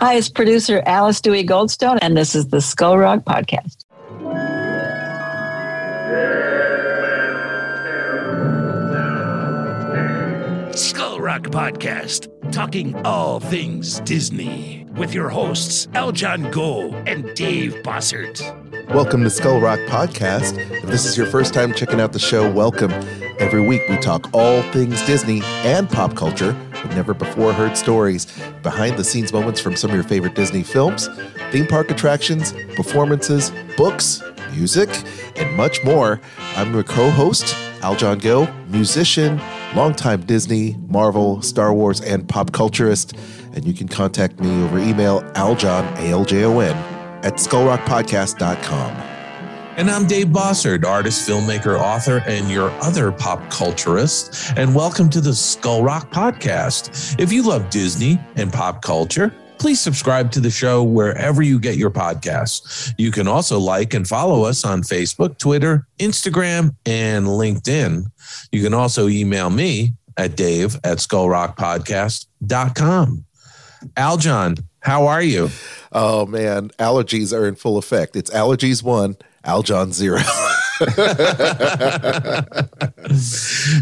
Hi, it's producer Alice Dewey Goldstone, and this is the Skull Rock Podcast. Skull Rock Podcast, talking all things Disney, with your hosts Aljon Go and Dave Bossert. Welcome to Skull Rock Podcast. If this is your first time checking out the show, welcome. Every week we talk all things Disney and pop culture with never before heard stories, behind the scenes moments from some of your favorite Disney films, theme park attractions, performances, books, music, and much more. I'm your co host, Aljon Gill, musician, longtime Disney, Marvel, Star Wars, and pop culturist. And you can contact me over email aljon, A-L-J-O-N, at skullrockpodcast.com. And I'm Dave Bossert, artist, filmmaker, author, and your other pop culturist. And welcome to the Skull Rock Podcast. If you love Disney and pop culture, please subscribe to the show wherever you get your podcasts. You can also like and follow us on Facebook, Twitter, Instagram, and LinkedIn. You can also email me at dave at skullrockpodcast.com. Aljon, how are you? Oh man, allergies are in full effect. It's allergies one, Aljon zero.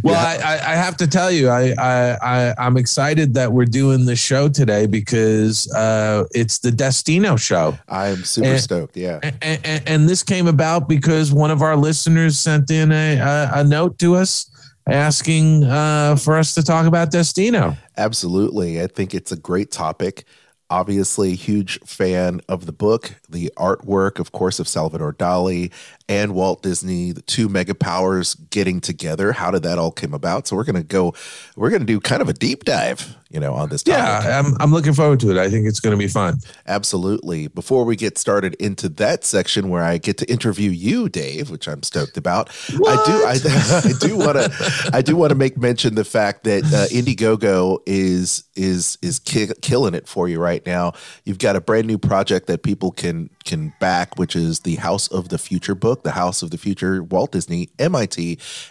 well, I, I, have to tell you, I, I, I, am excited that we're doing the show today because uh, it's the Destino show. I'm super and, stoked. Yeah. And, and, and, this came about because one of our listeners sent in a, a, a note to us asking uh, for us to talk about Destino. Absolutely. I think it's a great topic obviously huge fan of the book the artwork of course of salvador dali and walt disney the two mega powers getting together. How did that all come about? So we're going to go we're going to do kind of a deep dive you know on this topic. yeah I'm, I'm looking forward to it. I think it's going to be fun. Absolutely. Before we get started into that section where i get to interview you dave which i'm stoked about what? i do i, I do want to i do want to make mention the fact that uh, indiegogo is is is ki- killing it for you right now. You've got a brand new project that people can can back which is the house of the future book the house of the future walt disney mit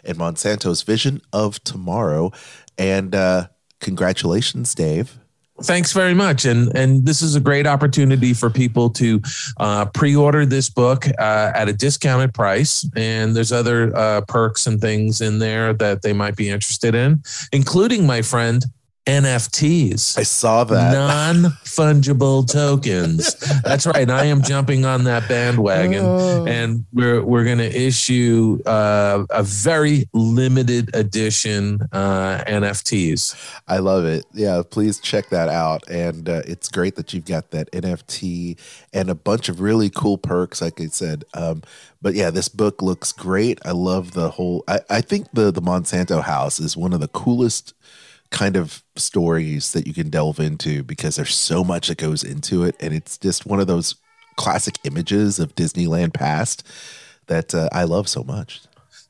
and monsanto's vision of tomorrow and uh congratulations, Dave. Thanks very much, and and this is a great opportunity for people to uh, pre-order this book uh, at a discounted price. And there's other uh, perks and things in there that they might be interested in, including my friend NFTs. I saw that. Non fungible tokens. That's right. I am jumping on that bandwagon, oh. and we're we're going to issue uh, a very limited edition uh, NFTs. I love it. Yeah, please check that out. And uh, it's great that you've got that NFT and a bunch of really cool perks, like I said. Um, but yeah, this book looks great. I love the whole. I, I think the the Monsanto house is one of the coolest kind of stories that you can delve into because there's so much that goes into it and it's just one of those classic images of Disneyland past that uh, I love so much.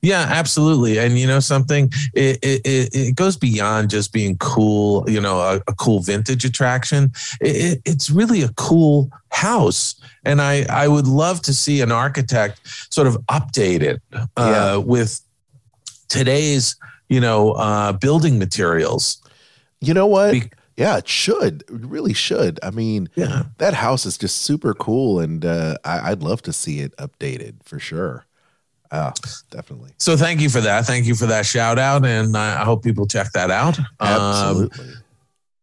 Yeah, absolutely. And you know something, it, it, it goes beyond just being cool, you know, a, a cool vintage attraction. It, it's really a cool house. And I, I would love to see an architect sort of update it uh, yeah. with today's you know, uh, building materials. You know what? Be- yeah, it should. It really should. I mean, yeah. that house is just super cool, and uh, I, would love to see it updated for sure. Uh, definitely. So thank you for that. Thank you for that shout out, and I hope people check that out. Absolutely. Um,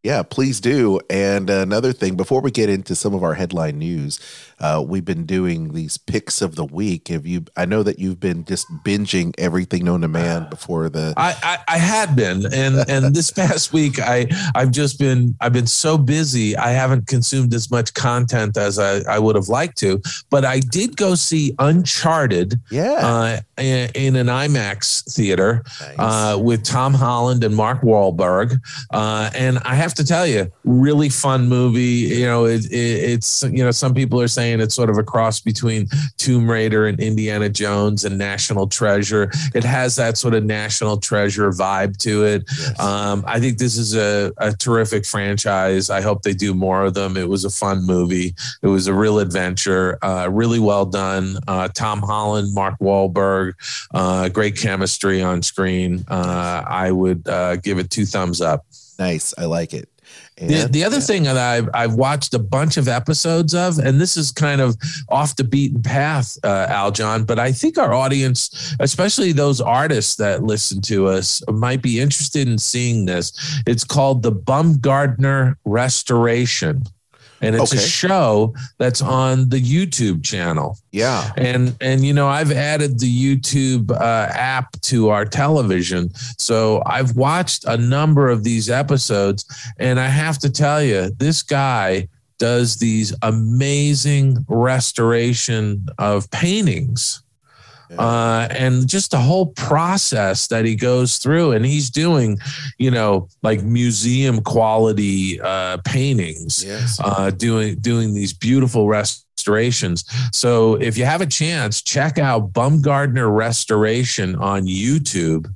yeah, please do. And another thing, before we get into some of our headline news, uh, we've been doing these picks of the week. Have you? I know that you've been just binging everything known to man before the. I I, I had been, and and this past week I I've just been I've been so busy I haven't consumed as much content as I I would have liked to. But I did go see Uncharted. Yeah. Uh, in, in, an IMAX theater nice. uh, with Tom Holland and Mark Wahlberg, uh, and I have to tell you, really fun movie. You know, it, it, it's you know some people are saying saying it's sort of a cross between Tomb Raider and Indiana Jones and National Treasure. It has that sort of National Treasure vibe to it. Yes. Um, I think this is a, a terrific franchise. I hope they do more of them. It was a fun movie. It was a real adventure, uh, really well done. Uh, Tom Holland, Mark Wahlberg, uh, great chemistry on screen. Uh, I would uh, give it two thumbs up. Nice. I like it. The, the other thing that I've, I've watched a bunch of episodes of, and this is kind of off the beaten path, uh, Aljon, but I think our audience, especially those artists that listen to us, might be interested in seeing this. It's called the Baumgartner Restoration. And it's Okay. a show that's on the YouTube channel Yeah. and and you know i've added the youtube uh, app to our television so i've watched a number of these episodes and i have to tell you this guy does these amazing restoration of paintings uh, and just the whole process that he goes through and he's doing you know like museum quality uh, paintings Yes. uh, doing doing these beautiful restorations. So if you have a chance, check out Baumgartner Restoration on YouTube.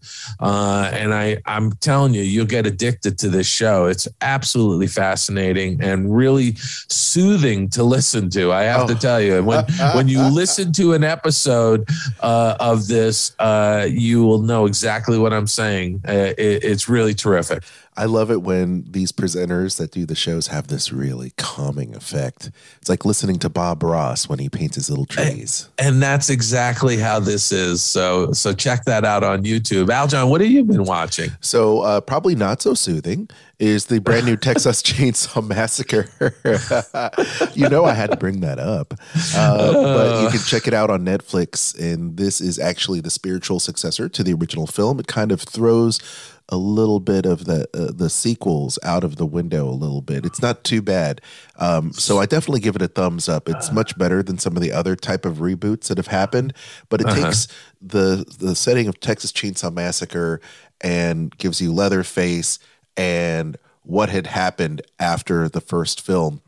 Uh, and I I'm telling you, you'll get addicted to this show. It's absolutely fascinating and really soothing to listen to. I have to Oh. tell you, when when you listen to an episode uh, of this, uh, you will know exactly what I'm saying. Uh, it, it's really terrific. I love it when these presenters that do the shows have this really calming effect. It's like listening to Bob Ross when he paints his little trees. and that's exactly how this is. So so check that out on YouTube. Aljon, what have you been watching? So, uh, probably not so soothing is the brand new Texas Chainsaw Massacre. you know, I had to bring that up. Uh, but you can check it out on Netflix. And this is actually the spiritual successor to the original film. It kind of throws a little bit of the uh, the sequels out of the window a little bit. It's not too bad. Um, so I definitely give it a thumbs up. It's much better than some of the other type of reboots that have happened. But it Uh-huh. takes the the setting of Texas Chainsaw Massacre and gives you Leatherface and what had happened after the first film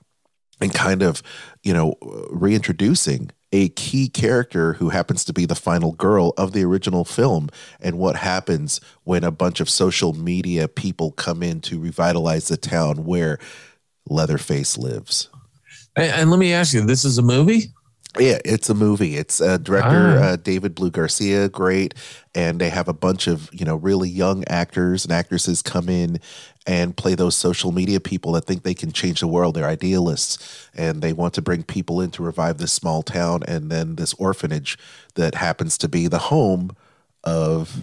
and kind of, you know, reintroducing a key character who happens to be the final girl of the original film and what happens when a bunch of social media people come in to revitalize the town where Leatherface lives. And, and let me ask you, this is a movie? Yeah, it's a movie. It's uh, director Ah. uh, David Blue Garcia, great, and they have a bunch of you know really young actors and actresses come in and play those social media people that think they can change the world. They're idealists, and they want to bring people in to revive this small town and then this orphanage that happens to be the home of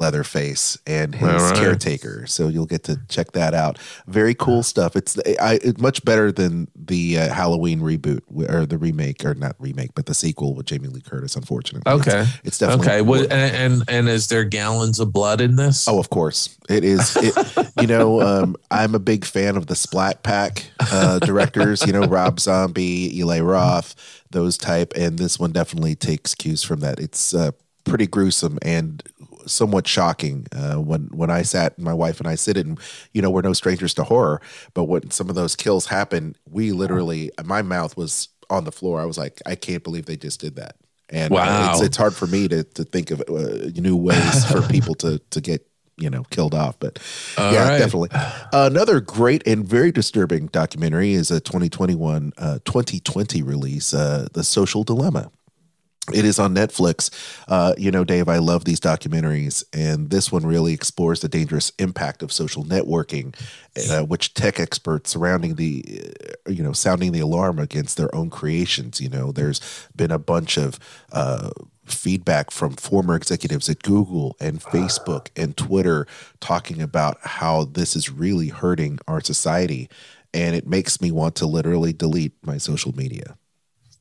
Leatherface and his right. caretaker. So you'll get to check that out. Very cool stuff. It's I, it's much better than the uh, Halloween reboot or the remake or not remake, but the sequel with Jamie Lee Curtis. Unfortunately, Okay. it's, it's definitely Okay. What, and, and and is there gallons of blood in this? Oh, of course, it is. It, you know, um, I'm a big fan of the Splat Pack uh, directors. You know, Rob Zombie, Eli Roth, those type, and this one definitely takes cues from that. It's uh, pretty gruesome and somewhat shocking uh, when when I sat, my wife and I sit it, and you know, we're no strangers to horror, but when some of those kills happen, we literally, my mouth was on the floor. I was like, I can't believe they just did that. And uh, Wow. it's, it's hard for me to, to think of uh, new ways for people to, to get you know killed off but All yeah right. definitely another great and very disturbing documentary is a 2021 uh, 2020 release uh, the social dilemma it is on Netflix. Uh, you know, Dave, I love these documentaries, and this one really explores the dangerous impact of social networking, uh, which tech experts surrounding the, uh, you know, sounding the alarm against their own creations. You know, there's been a bunch of uh, feedback from former executives at Google and Facebook and Twitter talking about how this is really hurting our society, and it makes me want to literally delete my social media.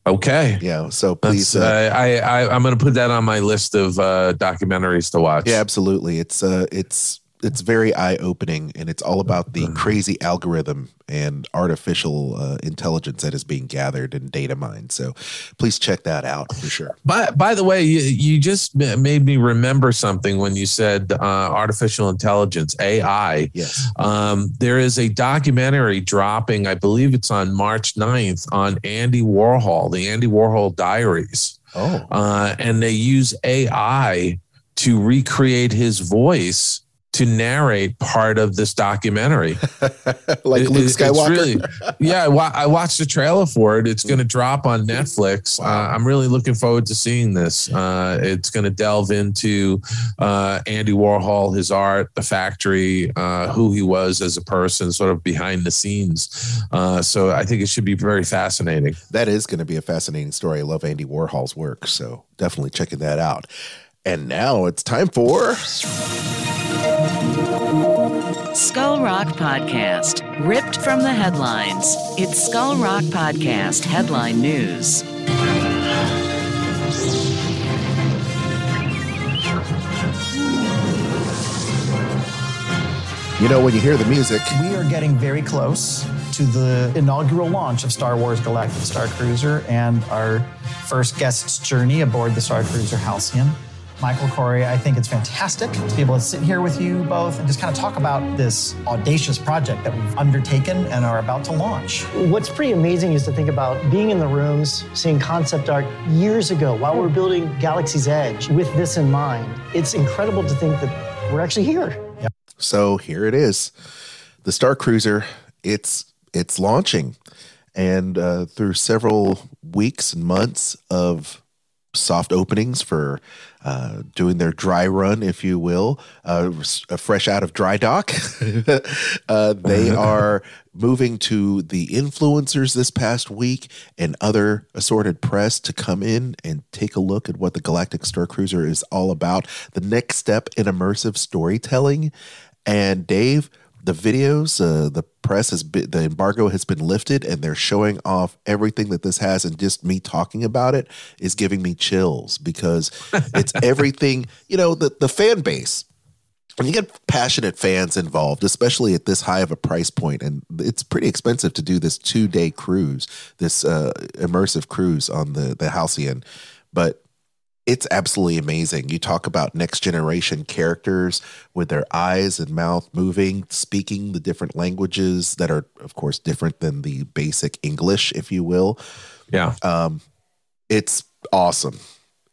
Okay. Yeah, so please. uh, I, I I'm going to put that on my list of uh, documentaries to watch. Yeah, absolutely. It's uh it's it's very eye opening and it's all about the crazy algorithm and artificial uh, intelligence that is being gathered and data mined. So please check that out for sure. By by the way, you, you just made me remember something when you said uh, artificial intelligence AI. Yes. Um, there is a documentary dropping, I believe it's on March 9th, on Andy Warhol, the Andy Warhol Diaries. Oh. Uh, and they use AI to recreate his voice to narrate part of this documentary. like It- Luke Skywalker. really- yeah, I, wa- I watched the trailer for it. It's going to drop on Netflix. Uh, I'm really looking forward to seeing this. Uh, it's going to delve into uh, Andy Warhol, his art, the factory, uh, who he was as a person, sort of behind the scenes. Uh, so I think it should be very fascinating. that is going to be a fascinating story. I love Andy Warhol's work, so definitely checking that out. And now it's time for Skull Rock Podcast, ripped from the headlines. It's Skull Rock Podcast headline news. you know when you hear the music. We are getting very close to the inaugural launch of Star Wars Galactic Star Cruiser and our first guest's journey aboard the Star Cruiser Halcyon. Michael Corey, I think it's fantastic to be able to sit here with you both and just kind of talk about this audacious project that we've undertaken and are about to launch. What's pretty amazing is to think about being in the rooms, seeing concept art years ago while we we're building Galaxy's Edge with this in mind. It's incredible to think that we're actually here. So here it is, the Star Cruiser. It's it's launching, and uh, through several weeks and months of soft openings for uh, doing their dry run, if you will, uh, uh, fresh out of dry dock. uh, they are moving to the influencers this past week and other assorted press to come in and take a look at what the Galactic Star Cruiser is all about. The next step in immersive storytelling. And Dave, the videos, uh, the press has been, the embargo has been lifted, and they're showing off everything that this has. And just me talking about it is giving me chills because it's everything. You know, the the fan base. When you get passionate fans involved, especially at this high of a price point, and it's pretty expensive to do this two day cruise, this uh, immersive cruise on the the Halcyon, but it's absolutely amazing. You talk about next generation characters with their eyes and mouth moving, speaking the different languages that are, of course, different than the basic English, if you will. Yeah. Um, it's awesome.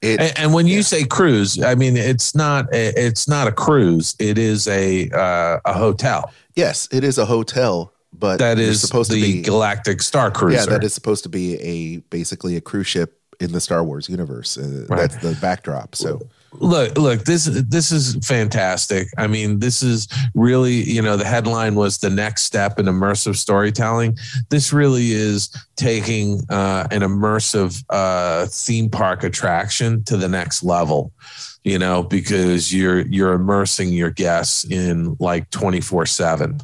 It, And, and when you say cruise, I mean it's not a, it's not a cruise. It is a uh, a hotel yes, it is a hotel, but that is supposed the to be Galactic Star Cruiser. yeah, that is supposed to be a basically a cruise ship in the Star Wars universe. Uh, Right. That's the backdrop. So look look this this is fantastic i mean this is really you know the headline was the next step in immersive storytelling this really is taking uh, an immersive uh, theme park attraction to the next level you know because you're you're immersing your guests in like 24 7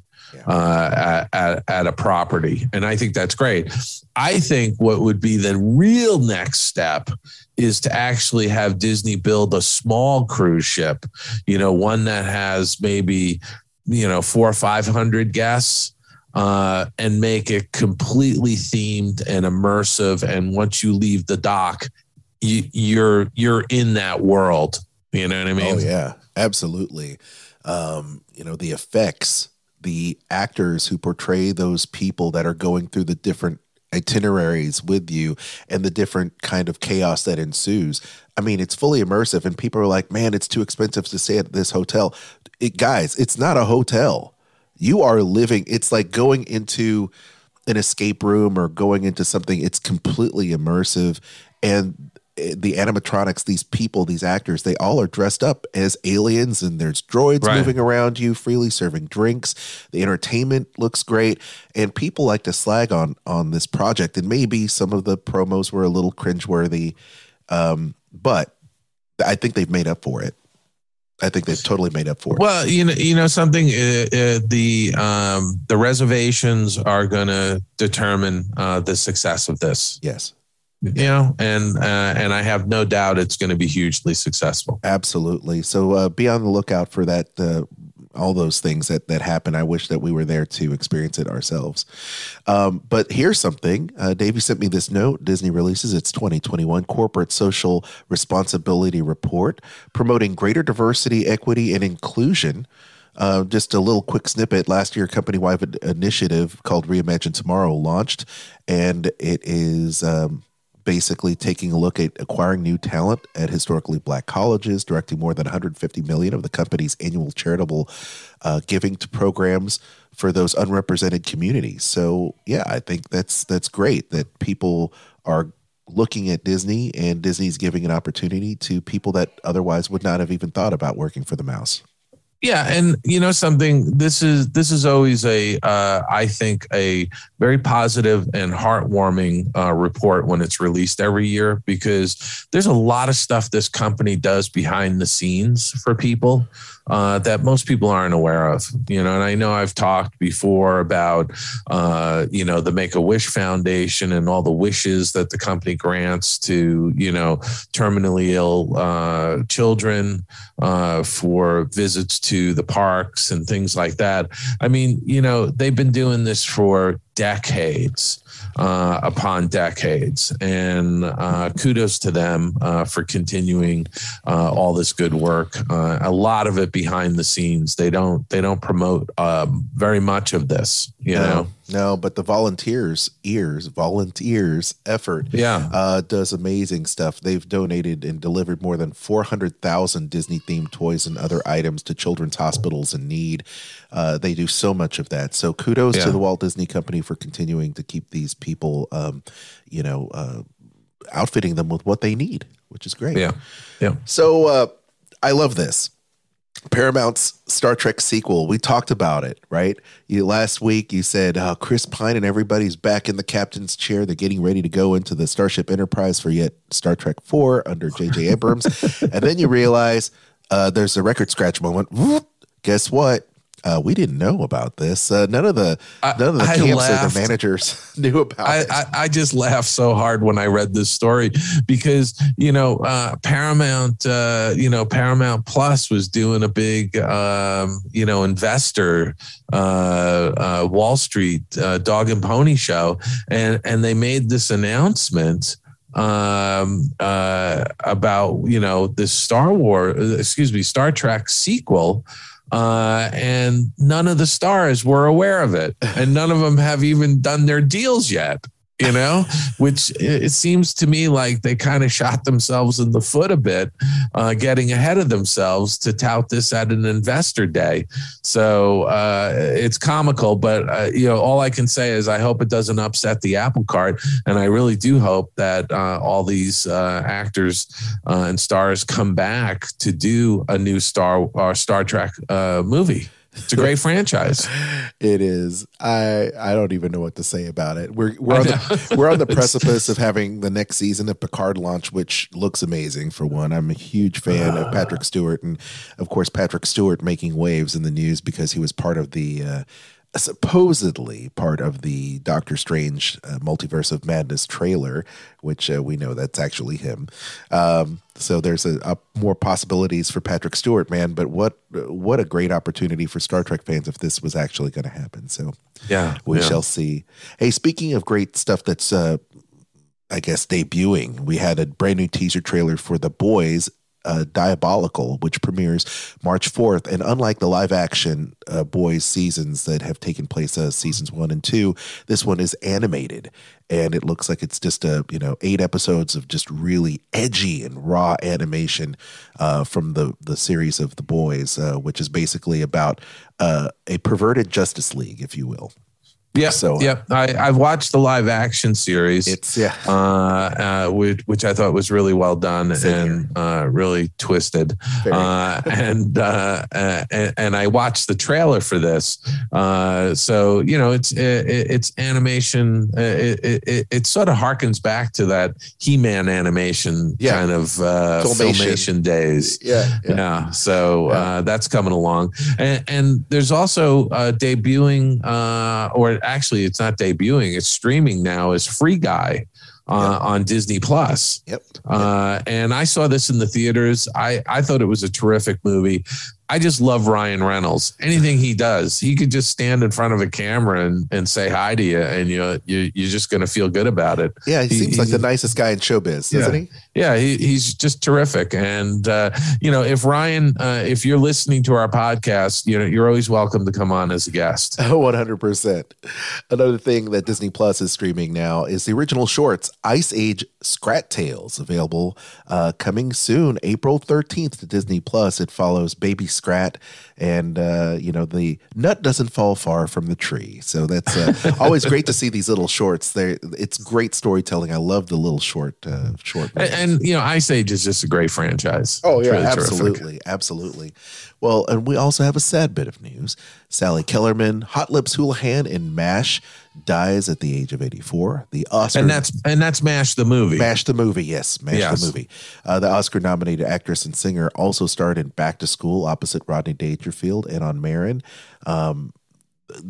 uh, at, at, at a property and i think that's great i think what would be the real next step is to actually have Disney build a small cruise ship, you know, one that has maybe, you know, four or 500 guests uh, and make it completely themed and immersive. And once you leave the dock, you, you're, you're in that world. You know what I mean? Oh yeah, absolutely. Um, you know, the effects, the actors who portray those people that are going through the different itineraries with you and the different kind of chaos that ensues. I mean, it's fully immersive and people are like, "Man, it's too expensive to stay at this hotel." It, guys, it's not a hotel. You are living it's like going into an escape room or going into something it's completely immersive and the animatronics these people these actors they all are dressed up as aliens and there's droids Right. moving around you freely serving drinks the entertainment looks great and people like to slag on on this project and maybe some of the promos were a little cringeworthy um, but i think they've made up for it i think they've totally made up for it Well, you know, you know something. Uh, uh, the um, the reservations are going to determine uh, the success of this. yes You know, and uh, and I have no doubt it's going to be hugely successful. Absolutely. So uh, be on the lookout for that. Uh, all those things that that happen. I wish that we were there to experience it ourselves. Um, but here's something. Uh, Davey sent me this note. Disney releases its 2021 Corporate Social Responsibility Report, promoting greater diversity, equity, and inclusion. Uh, just a little quick snippet. Last year, company wide initiative called Reimagine Tomorrow launched, and it is um, basically taking a look at acquiring new talent at historically black colleges, directing more than 150 million of the company's annual charitable uh, giving to programs for those unrepresented communities. So yeah, I think that's that's great that people are looking at Disney and Disney's giving an opportunity to people that otherwise would not have even thought about working for the mouse. Yeah, and you know something. This is this is always a uh, I think a very positive and heartwarming uh, report when it's released every year because there's a lot of stuff this company does behind the scenes for people uh, that most people aren't aware of. You know, and I know I've talked before about, uh, you know, the Make a Wish Foundation and all the wishes that the company grants to, you know, terminally ill uh, children uh, for visits to the parks and things like that. I mean, you know, they've been doing this for decades uh, upon decades. And uh, kudos to them uh, for continuing uh, all this good work. Uh, a lot of it behind the scenes. They don't they don't promote um, very much of this. You no, know. No, but the volunteers, ears, volunteers effort, yeah, uh, does amazing stuff. They've donated and delivered more than four hundred thousand Disney themed toys and other items to children's hospitals in need. Uh, they do so much of that. So kudos Yeah. to the Walt Disney Company for continuing to keep these people, um, you know, uh, outfitting them with what they need, which is great. yeah, yeah. So uh, I love this. Paramount's Star Trek sequel. We talked about it, right? You last week you said uh, Chris Pine and everybody's back in the captain's chair. They're getting ready to go into the Starship Enterprise for yet Star Trek Four under J.J. Abrams, and then you realize uh, there's a record scratch moment. Guess what? Uh, we didn't know about this. Uh, none of the I- none of the I camps or the managers knew about I, it. I, I just laughed so hard when I read this story because you know uh, Paramount, uh, you know Paramount Plus was doing a big, um, you know, investor uh, uh, Wall Street uh, dog and pony show, and and they made this announcement um uh about you know this star wars excuse me star trek sequel uh, and none of the stars were aware of it, and none of them have even done their deals yet. You know, which it seems to me like they kind of shot themselves in the foot a bit, uh, getting ahead of themselves to tout this at an investor day. So uh, it's comical, but uh, you know, all I can say is I hope it doesn't upset the apple cart, and I really do hope that uh, all these uh, actors uh, and stars come back to do a new Star Star Trek movie. It's a great franchise. It is. I I don't even know what to say about it. We're we're on the, we're on the precipice of having the next season of Picard launch, which looks amazing. For one, I'm a huge fan of Patrick Stewart, and of course Patrick Stewart making waves in the news because he was part of the. Uh, supposedly part of the Doctor Strange uh, Multiverse of Madness trailer, which uh, we know that's actually him. Um, so there's a, a more possibilities for Patrick Stewart, man. But what what a great opportunity for Star Trek fans if this was actually going to happen. So Yeah, we yeah. shall see. Hey, speaking of great stuff that's, uh, I guess, debuting, we had a brand new teaser trailer for The Boys. Uh, Diabolical, which premieres March 4th. And unlike the live action uh, Boys seasons that have taken place as seasons one and two, this one is animated. And it looks like it's just a, you know, eight episodes of just really edgy and raw animation uh, from the, the series of The Boys, uh, which is basically about uh, a perverted Justice League, if you will. Yeah, So, uh, yeah. I, I've watched the live action series. It's yeah. uh, uh, which, which I thought was really well done Same and uh, really twisted. Uh, and, uh, uh, and and I watched the trailer for this. Uh, so you know, it's it, it's animation. It, it, it, sort of harkens back to that He-Man animation Yeah. kind of uh, Filmation. days. Yeah, Yeah. So Yeah. Uh, that's coming along. And, and there's also uh, debuting, uh, or actually, it's not debuting, it's streaming now as Free Guy. Uh, on Disney Plus, Yep. uh, and I saw this in the theaters. I I thought it was a terrific movie. I just love Ryan Reynolds. Anything he does, he could just stand in front of a camera and, and say hi to you, and you you you're just going to feel good about it. Yeah, he, he seems like the nicest guy in showbiz, doesn't he? Yeah, he, he's just terrific. And uh, you know, if Ryan, uh, if you're listening to our podcast, you know, you're always welcome to come on as a guest. Oh, 100 percent. Another thing that Disney Plus is streaming now is the original shorts Ice Age Scrat Tales, available uh, coming soon, April 13th to Disney Plus. It follows Baby Scrat, and uh, you know the nut doesn't fall far from the tree. So that's uh, always great to see these little shorts. There, it's great storytelling. I love the little short uh, short. And, and, you know, Ice Age is just a great franchise. Oh yeah, really absolutely, terrific. absolutely. Well, and we also have a sad bit of news. Sally Kellerman, Hot Lips Houlihan in MASH dies at the age of 84. The Oscar and that's and that's Mash the movie. Mash the movie, yes, Mash yes. the movie. Uh, the Oscar-nominated actress and singer also starred in Back to School opposite Rodney Dangerfield and on Maron. Um,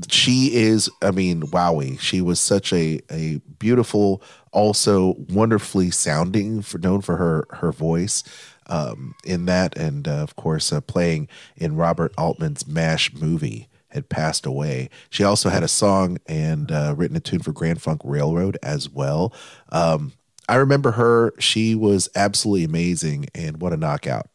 she is, I mean, wowie. She was such a a beautiful, also wonderfully sounding, for known for her her voice. Um, in that, and uh, of course, uh, playing in Robert Altman's MASH movie had passed away. She also had a song and uh, written a tune for Grand Funk Railroad as well. Um, I remember her. She was absolutely amazing, and what a knockout!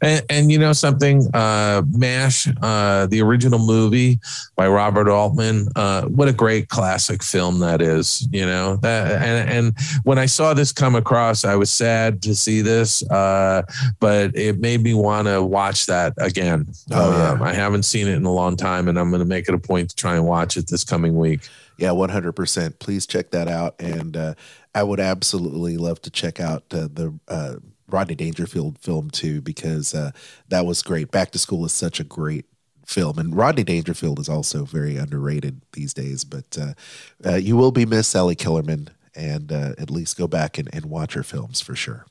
And, and, you know something, uh, MASH, uh, the original movie by Robert Altman, uh, what a great classic film that is. You know that, and, and when I saw this come across, I was sad to see this, uh, but it made me want to watch that again. Oh, yeah. Um, I haven't seen it in a long time, and I'm going to make it a point to try and watch it this coming week. Yeah, 100%. Please check that out. And uh, I would absolutely love to check out uh, the uh, Rodney Dangerfield film too because uh, that was great. Back to School is such a great film, and Rodney Dangerfield is also very underrated these days. But uh, uh, you will be missed, Ellie Kellerman, and uh, at least go back and, and watch her films for sure.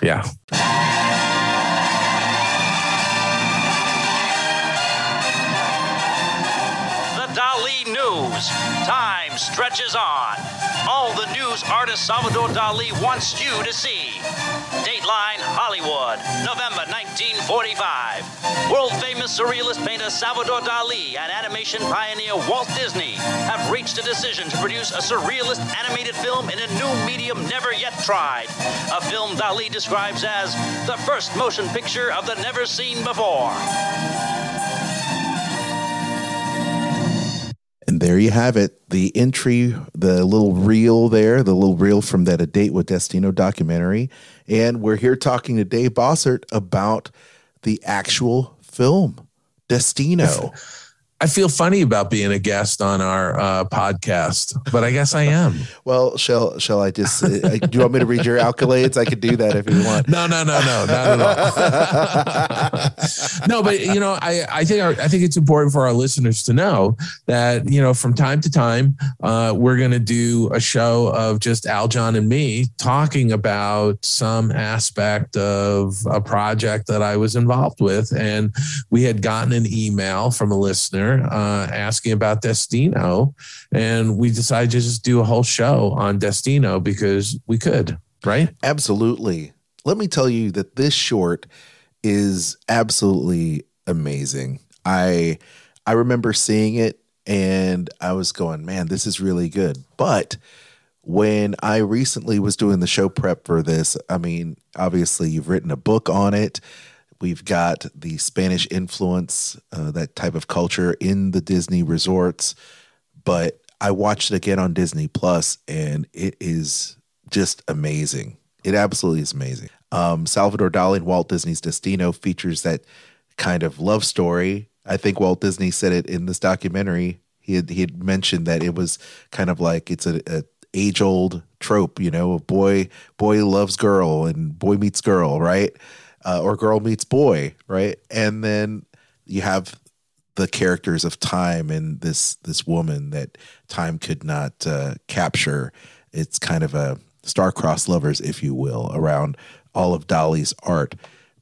Yeah. The Dali News. Time stretches on. All the news artist Salvador Dali wants you to see. Dateline Hollywood, November 1945. World famous surrealist painter Salvador Dali and animation pioneer Walt Disney have reached a decision to produce a surrealist animated film in a new medium never yet tried. A film Dali describes as the first motion picture of the never seen before. And there you have it. The entry, the little reel there, the little reel from that A Date with Destino documentary. And we're here talking to Dave Bossert about the actual film, Destino. I feel funny about being a guest on our uh, podcast, but I guess I am. well, shall shall I just? Uh, do you want me to read your accolades? I could do that if you want. No, no, no, no, not at all. no, but you know, I I think our, I think it's important for our listeners to know that you know from time to time uh, we're going to do a show of just Al, John, and me talking about some aspect of a project that I was involved with, and we had gotten an email from a listener uh, asking about Destino, and we decided to just do a whole show on Destino because we could, right? Absolutely. Let me tell you that this short is absolutely amazing. I I remember seeing it and I was going, man, this is really good. But when I recently was doing the show prep for this, I mean, obviously you've written a book on it. We've got the Spanish influence, uh, that type of culture in the Disney resorts. But I watched it again on Disney Plus, and it is just amazing. It absolutely is amazing. Um, Salvador Dali and Walt Disney's Destino features that kind of love story. I think Walt Disney said it in this documentary. He had, he had mentioned that it was kind of like it's a, a age old trope, you know, boy boy loves girl and boy meets girl, right? Uh, or girl meets boy, right? And then you have the characters of time and this this woman that time could not uh, capture. It's kind of a star-crossed lovers, if you will, around all of Dali's art.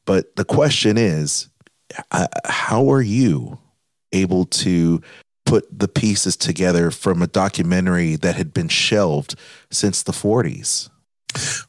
But the question is, uh, how are you able to put the pieces together from a documentary that had been shelved since the 40s?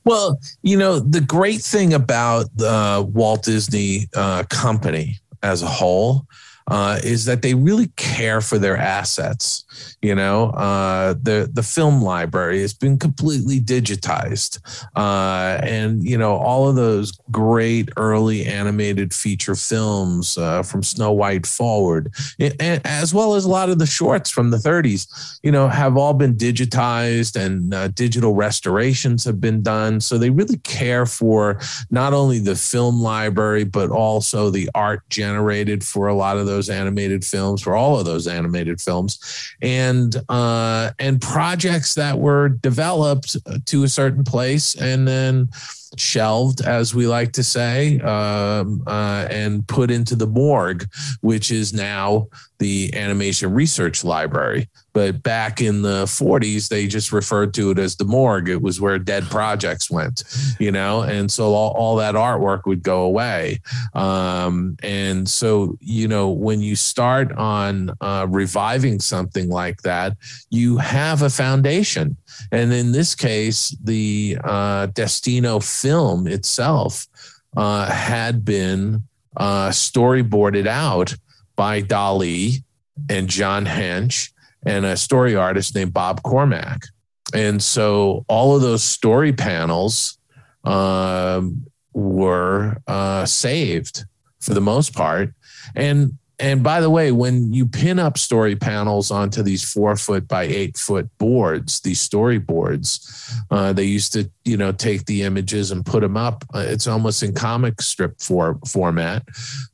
Well, you know, the great thing about the Walt Disney uh, Company as a whole uh, is that they really care for their assets. You know, uh, the the film library has been completely digitized, uh, and you know all of those great early animated feature films uh, from Snow White forward, and, as well as a lot of the shorts from the 30s, you know, have all been digitized, and uh, digital restorations have been done. So they really care for not only the film library but also the art generated for a lot of those animated films, for all of those animated films, and uh, and projects that were developed to a certain place. And then shelved, as we like to say, um, uh, and put into the morgue, which is now the Animation Research Library. But back in the 40s, they just referred to it as the morgue. It was where dead projects went, you know, and so all, all that artwork would go away. Um, and so, you know, when you start on uh, reviving something like that, you have a foundation. And in this case, the uh, Destino film itself uh, had been uh, storyboarded out by Dali and John Hench and a story artist named Bob Cormack. And so all of those story panels um, were uh, saved for the most part. And and by the way, when you pin up story panels onto these four foot by eight foot boards, these storyboards, uh, they used to, you know, take the images and put them up. Uh, it's almost in comic strip for, format.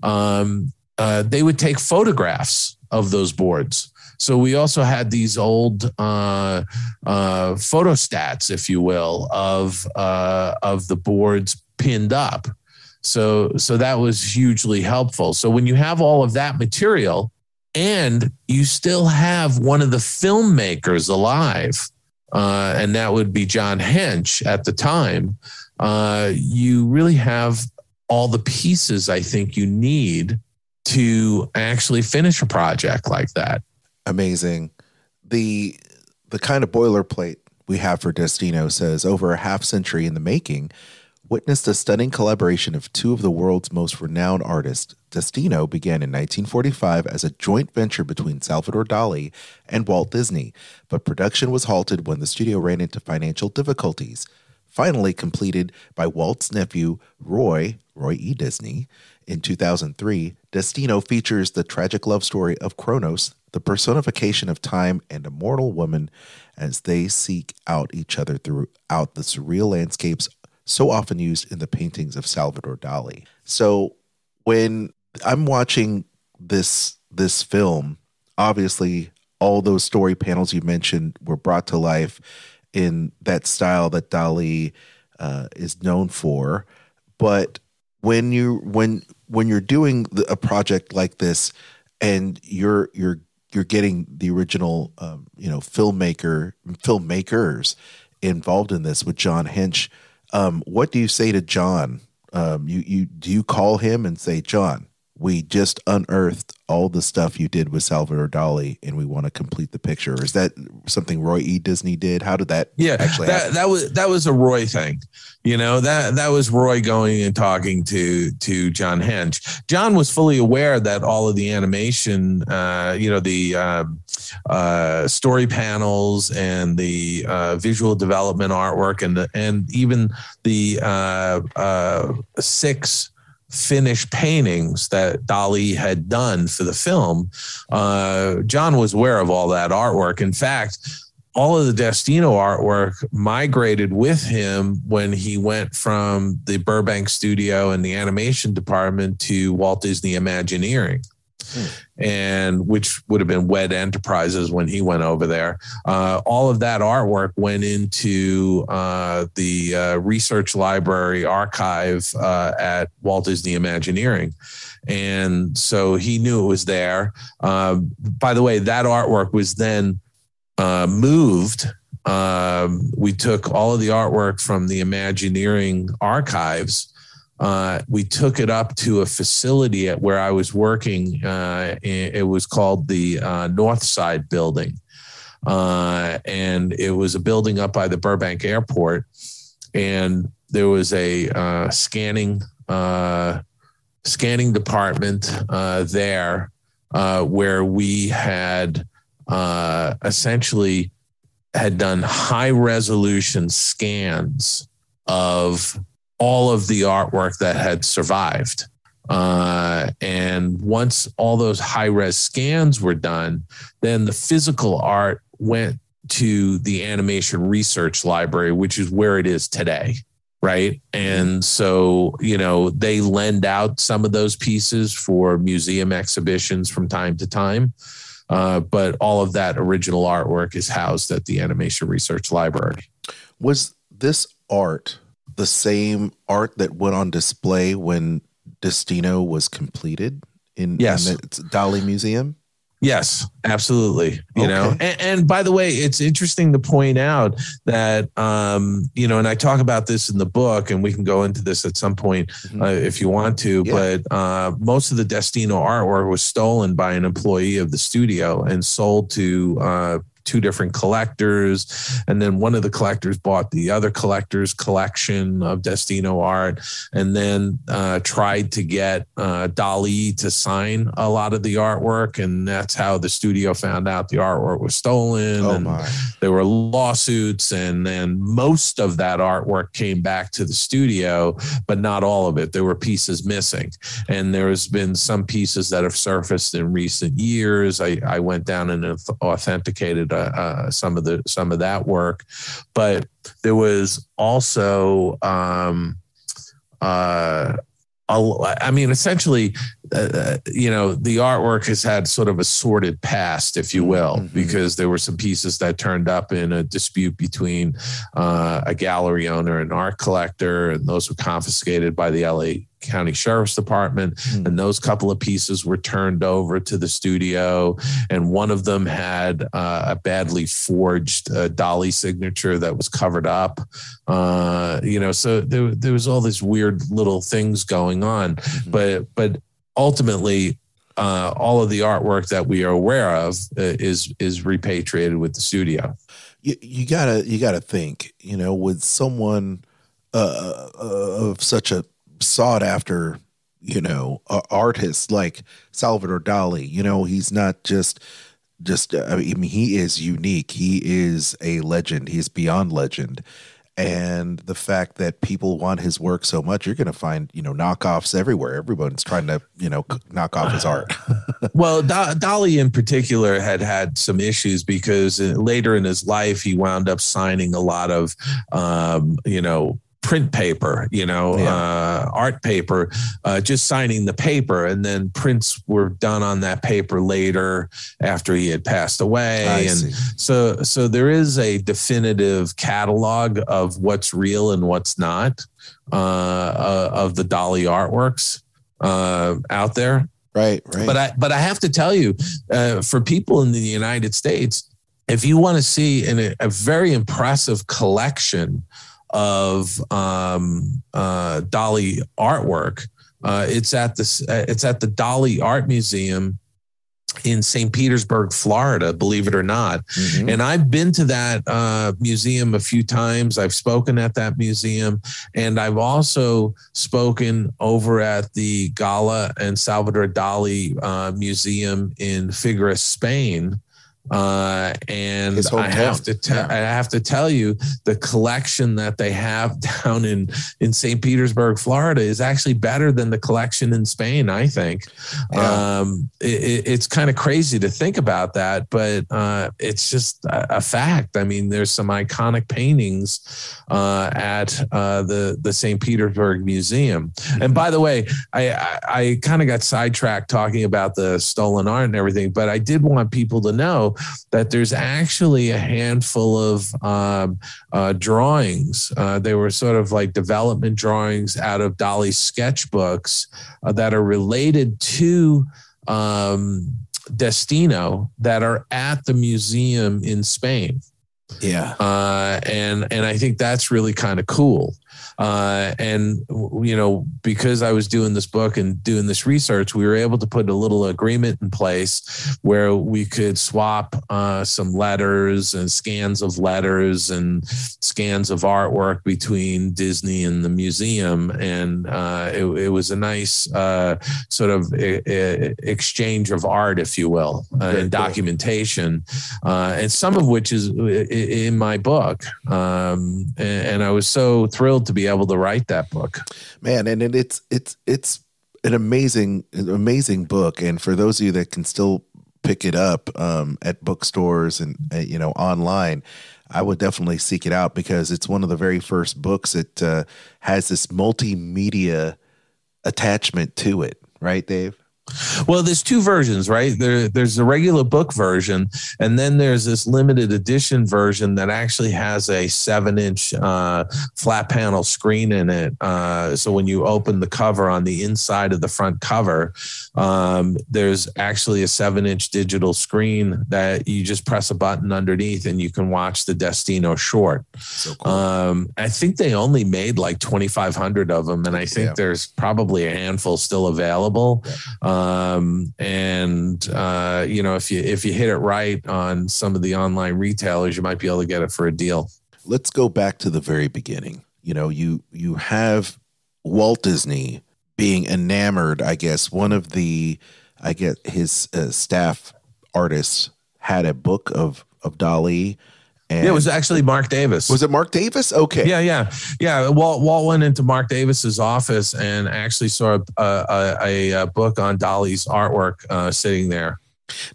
Um, uh, they would take photographs of those boards. So we also had these old uh, uh, photostats, if you will, of uh, of the boards pinned up. So so that was hugely helpful. So when you have all of that material and you still have one of the filmmakers alive, uh, and that would be John Hench at the time, uh, you really have all the pieces I think you need to actually finish a project like that. Amazing. The the kind of boilerplate we have for Destino says over a half century in the making, witnessed a stunning collaboration of two of the world's most renowned artists. Destino began in 1945 as a joint venture between Salvador Dali and Walt Disney, but production was halted when the studio ran into financial difficulties. Finally completed by Walt's nephew, Roy, Roy E. Disney, in 2003, Destino features the tragic love story of Kronos, the personification of time and a mortal woman, as they seek out each other throughout the surreal landscapes so often used in the paintings of Salvador Dali. So when I'm watching this this film, obviously all those story panels you mentioned were brought to life in that style that Dali uh, is known for. But when you when when you're doing a project like this, and you're you're you're getting the original um, you know filmmaker filmmakers involved in this with John Hench um, what do you say to John? Um, you you do you call him and say, John, we just unearthed all the stuff you did with Salvador Dali, and we want to complete the picture. Is that something Roy E. Disney did? How did that? Yeah, actually that happen? that was that was a Roy thing. You know that that was Roy going and talking to to John Hench. John was fully aware that all of the animation, uh, you know, the uh, uh, story panels and the uh, visual development artwork, and the, and even the uh, uh, six finished paintings that Dali had done for the film. Uh, John was aware of all that artwork. In fact, all of the Destino artwork migrated with him when he went from the Burbank studio and the animation department to Walt Disney Imagineering. And which would have been WED Enterprises when he went over there. Uh, all of that artwork went into uh, the uh, research library archive uh, at Walt Disney Imagineering. And so he knew it was there. Um, by the way, that artwork was then uh, moved um, we took all of the artwork from the Imagineering archives uh, we took it up to a facility at where I was working. Uh, it was called the uh, North Side Building. Uh, and it was a building up by the Burbank Airport. And there was a uh, scanning scanning department there where we had essentially had done high resolution scans of all of the artwork that had survived. Uh, and once all those high res scans were done, then the physical art went to the animation research library, which is where it is today. Right. And so, you know, they lend out some of those pieces for museum exhibitions from time to time. Uh, but all of that original artwork is housed at the Animation Research Library. Was this art the same art that went on display when Destino was completed in, yes. in the Dali Museum? Yes, absolutely. You okay. know, and, and, by the way, it's interesting to point out that, um, you know, and I talk about this in the book, and we can go into this at some point mm-hmm. uh, if you want to. Yeah. But uh, most of the Destino artwork was stolen by an employee of the studio and sold to uh, two different collectors. And then one of the collectors bought the other collector's collection of Destino art and then uh, tried to get uh, Dali to sign a lot of the artwork. And that's how the studio found out the artwork was stolen. Oh and my. there were lawsuits. And then most of that artwork came back to the studio, but not all of it. There were pieces missing. And there's been some pieces that have surfaced in recent years. I, I went down and authenticated uh, some of the some of that work, but there was also um, uh, I mean, essentially, uh, you know, the artwork has had sort of a sordid past, if you will, mm-hmm. because there were some pieces that turned up in a dispute between uh, a gallery owner and art collector, and those were confiscated by the LA County Sheriff's Department, mm. and those couple of pieces were turned over to the studio. And one of them had uh, a badly forged uh, Dali signature that was covered up. Uh, you know, so there, there was all these weird little things going on, mm-hmm. but but ultimately. Uh, all of the artwork that we are aware of uh, is is repatriated with the studio. You, you gotta you gotta think, you know, with someone uh, of such a sought after, you know, uh, artist like Salvador Dali. You know, he's not just just uh, I mean he is unique. He is a legend. He's beyond legend. And the fact that people want his work so much, you're going to find, you know, knockoffs everywhere. Everyone's trying to, you know, knock off his art. well, Dali in particular had had some issues because uh, later in his life, he wound up signing a lot of, um, you know, print paper, you know, yeah. uh, art paper, uh, just signing the paper. And then prints were done on that paper later after he had passed away. I and see. so, so there is a definitive catalog of what's real and what's not uh, uh of the Dali artworks uh, out there. Right, right. But I, but I have to tell you, uh, for people in the United States, if you want to see an, a very impressive collection of um, uh, Dali artwork. Uh, it's at the it's at the Dali Art Museum in St. Petersburg, Florida, believe it or not. Mm-hmm. And I've been to that uh, museum a few times. I've spoken at that museum, and I've also spoken over at the Gala and Salvador Dali uh, Museum in Figueres, Spain. Uh, and I have to te- yeah. I have to tell you the collection that they have down in in St. Petersburg, Florida, is actually better than the collection in Spain. I think yeah. um, it, it's kind of crazy to think about that, but uh, it's just a, a, fact. I mean, there's some iconic paintings uh, at uh, the the St. Petersburg Museum. And mm-hmm. by the way, I I, I kind of got sidetracked talking about the stolen art and everything, but I did want people to know that there's actually a handful of um, uh, drawings. Uh, they were sort of like development drawings out of Dali's sketchbooks uh, that are related to um, Destino that are at the museum in Spain. Yeah. Uh, and and I think that's really kind of cool. Uh, and you know, because I was doing this book and doing this research, we were able to put a little agreement in place where we could swap uh, some letters and scans of letters and scans of artwork between Disney and the museum, and uh, it, it, was a nice uh, sort of a, a exchange of art, if you will, uh, and documentation, uh, and some of which is in my book. Um, and, and I was so thrilled to be able to write that book. Man, and it's it's it's an amazing amazing book. And for those of you that can still pick it up um, at bookstores and uh, you know online i would definitely seek it out because it's one of the very first books that uh, has this multimedia attachment to it. Right dave well, there's two versions, right? There, there's the regular book version, and then there's this limited edition version that actually has a seven inch uh, flat panel screen in it. Uh, so when you open the cover on the inside of the front cover, um, there's actually a seven inch digital screen that you just press a button underneath and you can watch the Destino short. So cool. um, I think they only made like 2,500 of them, and I think yeah. there's probably a handful still available. Yeah. Um, and uh, you know, if you if you hit it right on some of the online retailers, you might be able to get it for a deal. Let's go back to the very beginning. You know, you you have Walt Disney being enamored. I guess one of the I get his uh, staff artists had a book of of Dali and yeah, it was actually Marc Davis. Was it Marc Davis? Okay. Yeah, yeah, yeah. Walt Walt went into Marc Davis's office and actually saw a, a, a book on Dali's artwork uh, sitting there.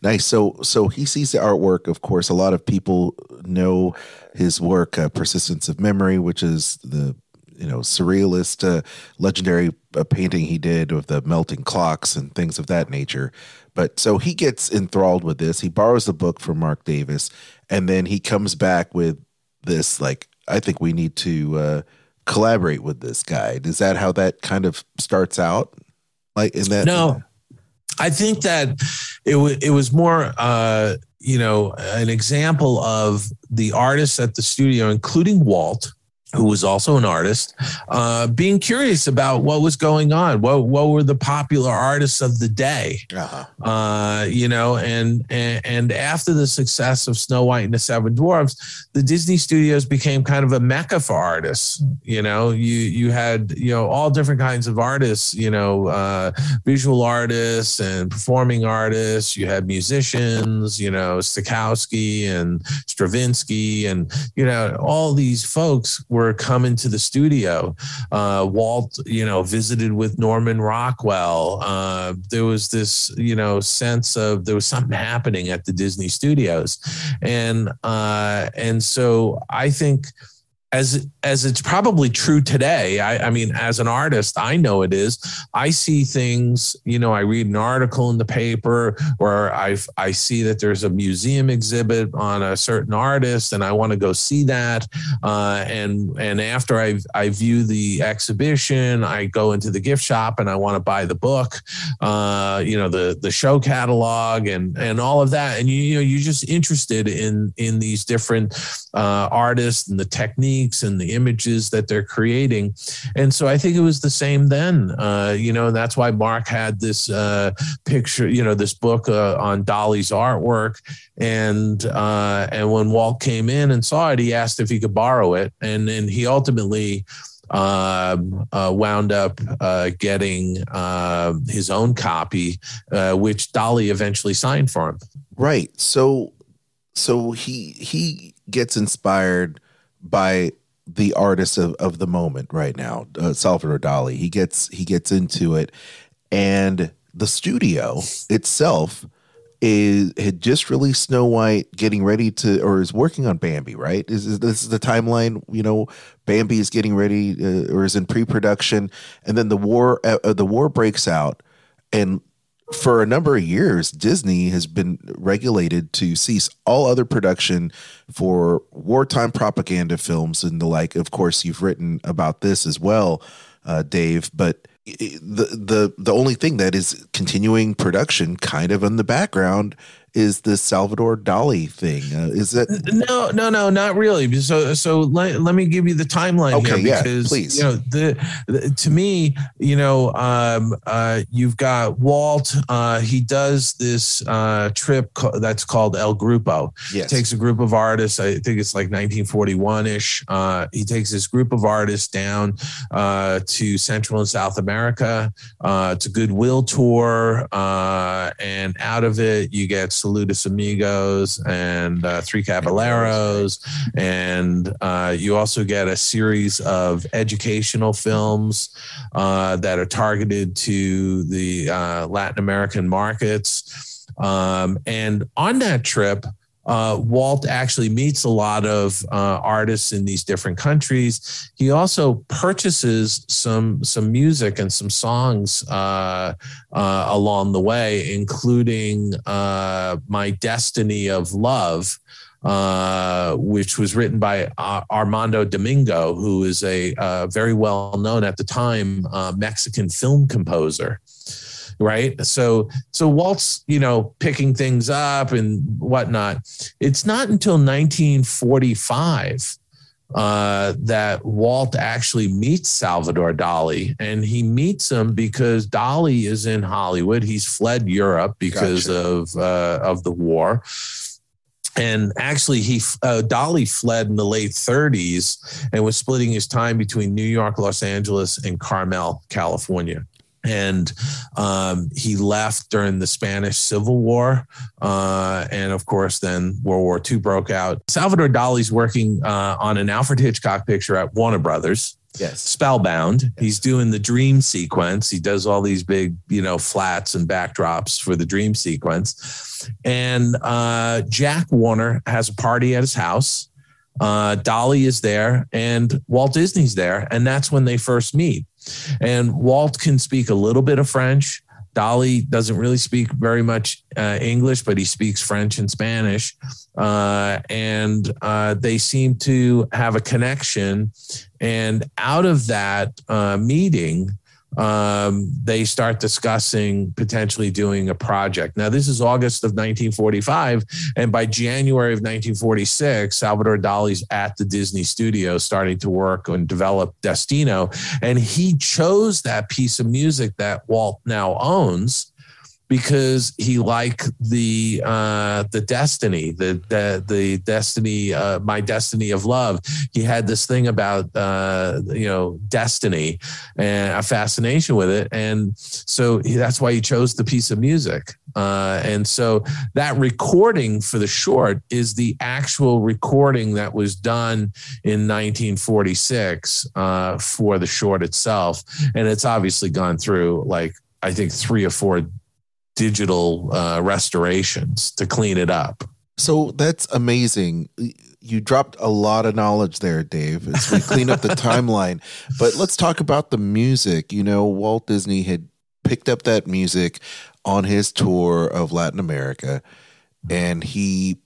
Nice. So so he sees the artwork. Of course, a lot of people know his work, uh, "Persistence of Memory," which is the you know surrealist, uh, legendary uh, painting he did of the melting clocks and things of that nature. But so he gets enthralled with this. He borrows the book from Marc Davis, and then he comes back with this like, I think we need to uh, collaborate with this guy. Is that how that kind of starts out? Like in that? No, I think that it was it was more. Uh, you know, an example of the artists at the studio, including Walt, who was also an artist, uh, being curious about what was going on. What what were the popular artists of the day? Uh-huh. Uh, you know, and, and and after the success of Snow White and the Seven Dwarfs, the Disney Studios became kind of a mecca for artists. You know, you you had you know all different kinds of artists. You know, uh, visual artists and performing artists. You had musicians. You know, Stokowski and Stravinsky, and you know all these folks were were coming to the studio. Uh, Walt, you know, visited with Norman Rockwell. Uh, there was this, you know, sense of there was something happening at the Disney studios, and uh, and so I think as as it's probably true today. I, I, mean, as an artist, I know it is. I see things. You know, I read an article in the paper, or I I see that there's a museum exhibit on a certain artist, and I want to go see that. Uh, and and after I I view the exhibition, I go into the gift shop and I want to buy the book. Uh, you know, the the show catalog and and all of that. And you you know, you're just interested in in these different uh, artists and the technique techniques and the images that they're creating. And so I think it was the same then, uh, you know, and that's why Marc had this uh, picture, you know, this book uh, on Dali's artwork. And uh, and when Walt came in and saw it, he asked if he could borrow it, and and he ultimately. Uh, uh, wound up uh, getting uh, his own copy, uh, which Dali eventually signed for him. Right. So, so he he gets inspired by the artist of, of the moment right now, uh, Salvador Dali. He gets he gets into it, and the studio itself is had just released Snow White, getting ready to or is working on Bambi. Right? Is, is this is the timeline? You know, Bambi is getting ready uh, or is in pre production, and then the war uh, uh, the war breaks out, and for a number of years, Disney has been regulated to cease all other production for wartime propaganda films and the like. Of course, you've written about this as well, uh, Dave. But the the the only thing that is continuing production, kind of in the background, is this Salvador Dali thing. Uh, is it? No, no, no, not really. So, so let, let me give you the timeline Okay, here yeah, because please. you know the, the to me, you know, um, uh, you've got Walt. Uh, he does this uh, trip co- that's called El Grupo. Yes. takes a group of artists. I think it's like 1941 ish. Uh, he takes this group of artists down uh, to Central and South America. Uh, it's a goodwill tour, uh, and out of it, you get Saludos Amigos and uh, Three Caballeros, and uh, you also get a series of educational films uh, that are targeted to the uh, Latin American markets. Um, and on that trip, uh, Walt actually meets a lot of uh, artists in these different countries. He also purchases some some music and some songs uh, uh, along the way, including uh, "My Destiny of Love." Uh, which was written by Armando Domínguez, who is a very well known at the time Mexican film composer right so so walt's you know picking things up and whatnot it's not until 1945 uh, that Walt actually meets Salvador Dali, and he meets him because Dali is in Hollywood. He's fled Europe because Gotcha. of uh, of the war, and actually, he uh, Dali fled in the late 30s and was splitting his time between New York, Los Angeles, and Carmel, California and um, he left during the Spanish Civil War, uh, and of course, then World War II broke out. Salvador Dali's working uh, on an Alfred Hitchcock picture at Warner Brothers. Yes. Spellbound. He's doing the dream sequence. He does all these big, you know, flats and backdrops for the dream sequence. And uh, Jack Warner has a party at his house. Uh, Dali is there, and Walt Disney's there, and that's when they first meet. And Walt can speak a little bit of French. Dali doesn't really speak very much uh, English, but he speaks French and Spanish. Uh, and uh, they seem to have a connection. And out of that uh, meeting, um, they start discussing potentially doing a project. Now, this is August of 1945. And by January of 1946, Salvador Dali's at the Disney studio starting to work and develop Destino. And he chose that piece of music that Walt now owns because he liked the uh, the destiny, the the the destiny, uh, my destiny of love. He had this thing about uh, you know destiny and a fascination with it, and so he, that's why he chose the piece of music. Uh, and so that recording for the short is the actual recording that was done in 1946 uh, for the short itself, and it's obviously gone through like I think three or four digital uh, restorations to clean it up. So that's amazing. You dropped a lot of knowledge there, Dave, as we clean up the timeline. But let's talk about the music. You know, Walt Disney had picked up that music on his tour of Latin America, and he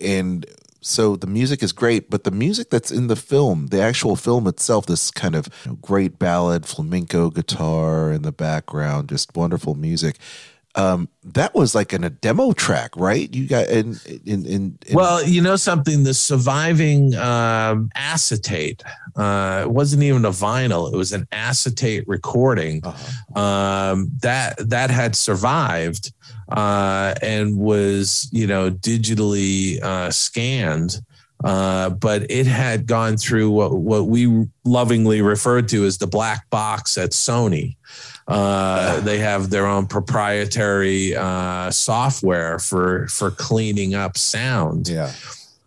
and so the music is great, but the music that's in the film, the actual film itself, this kind of great ballad, flamenco guitar in the background, just wonderful music. Um, that was like in a demo track, right? You got in in in, in Well, you know something, the surviving um, acetate, uh, it wasn't even a vinyl; it was an acetate recording uh-huh. um, that that had survived uh, and was, you know, digitally uh, scanned. Uh, but it had gone through what, what we lovingly referred to as the black box at Sony. Uh, they have their own proprietary uh, software for for cleaning up sound yeah.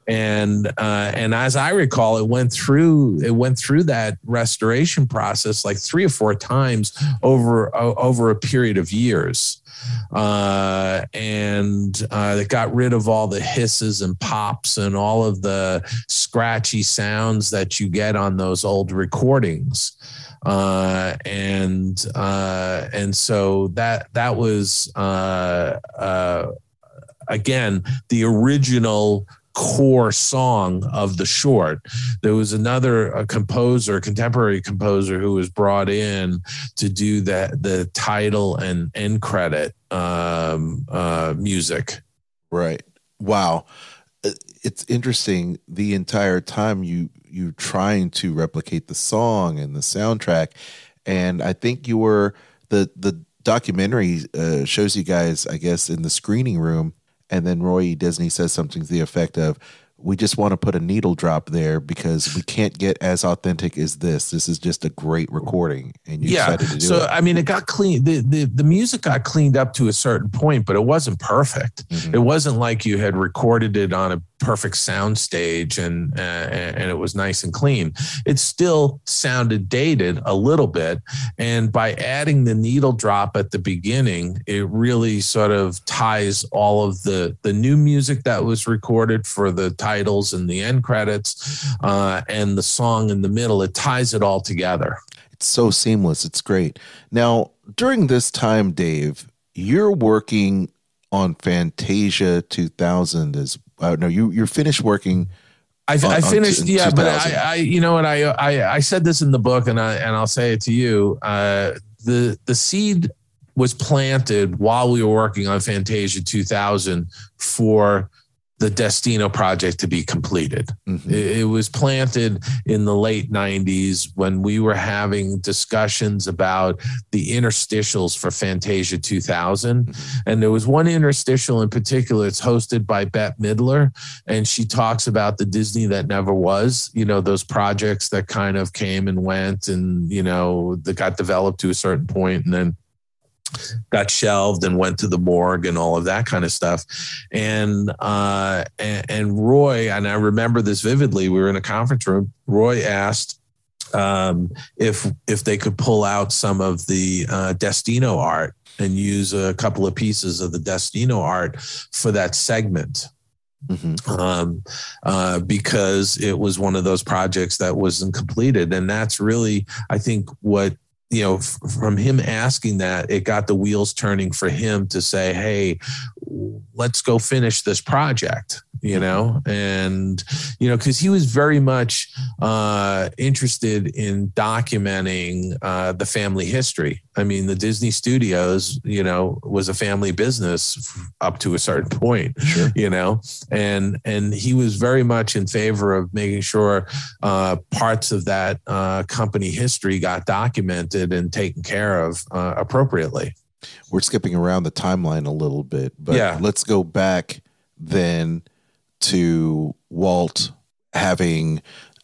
and uh, and as I recall, it went through it went through that restoration process like three or four times over over a period of years, uh, and uh, it got rid of all the hisses and pops and all of the scratchy sounds that you get on those old recordings. Uh, and uh, and so that that was uh, uh, again the original core song of the short. There was another composer, contemporary composer, who was brought in to do that the title and end credit um, uh, music. Right. Wow. It's interesting. The entire time you you trying to replicate the song and the soundtrack, and I think you were the the documentary uh, shows you guys, I guess, in the screening room, and then Roy. Disney says something to the effect of. We just want to put a needle drop there because we can't get as authentic as this. This is just a great recording, and you yeah. decided to do it. So it. I mean, it got clean. The, the the music got cleaned up to a certain point, but it wasn't perfect. Mhm. It wasn't like you had recorded it on a perfect sound stage and uh, and it was nice and clean. It still sounded dated a little bit, and by adding the needle drop at the beginning, it really sort of ties all of the the new music that was recorded for the titles and the end credits, uh, and the song in the middle. It ties it all together. It's so seamless. It's great. Now, during this time, Dave, you're working on Fantasia 2000 as uh, no, you you're finished working. I, on- I finished, yeah, but I, I, you know what, I, I, I said this in the book, and I, and I'll say it to you. Uh, the, the seed was planted while we were working on Fantasia 2000 for the Destino project to be completed. Mhm. It, it was planted in the late 90s when we were having discussions about the interstitials for Fantasia 2000. And there was one interstitial in particular, it's hosted by Bette Midler and she talks about the Disney that never was, you know, those projects that kind of came and went and, you know, that got developed to a certain point and then got shelved and went to the morgue and all of that kind of stuff. And uh and, and Roy, and I remember this vividly, we were in a conference room, Roy asked um if if they could pull out some of the uh Destino art and use a couple of pieces of the Destino art for that segment Mhm. um, uh, because it was one of those projects that wasn't completed. And that's really, I think, what, you know, f- from him asking that, it got the wheels turning for him to say, hey, let's go finish this project, you know? And, you know, because he was very much uh, interested in documenting uh, the family history. I mean, the Disney Studios, you know, was a family business f- up to a certain point Sure. you know and and he was very much in favor of making sure uh, parts of that uh, company history got documented and taken care of uh, appropriately We're skipping around the timeline a little bit, but Yeah. let's go back then to Walt having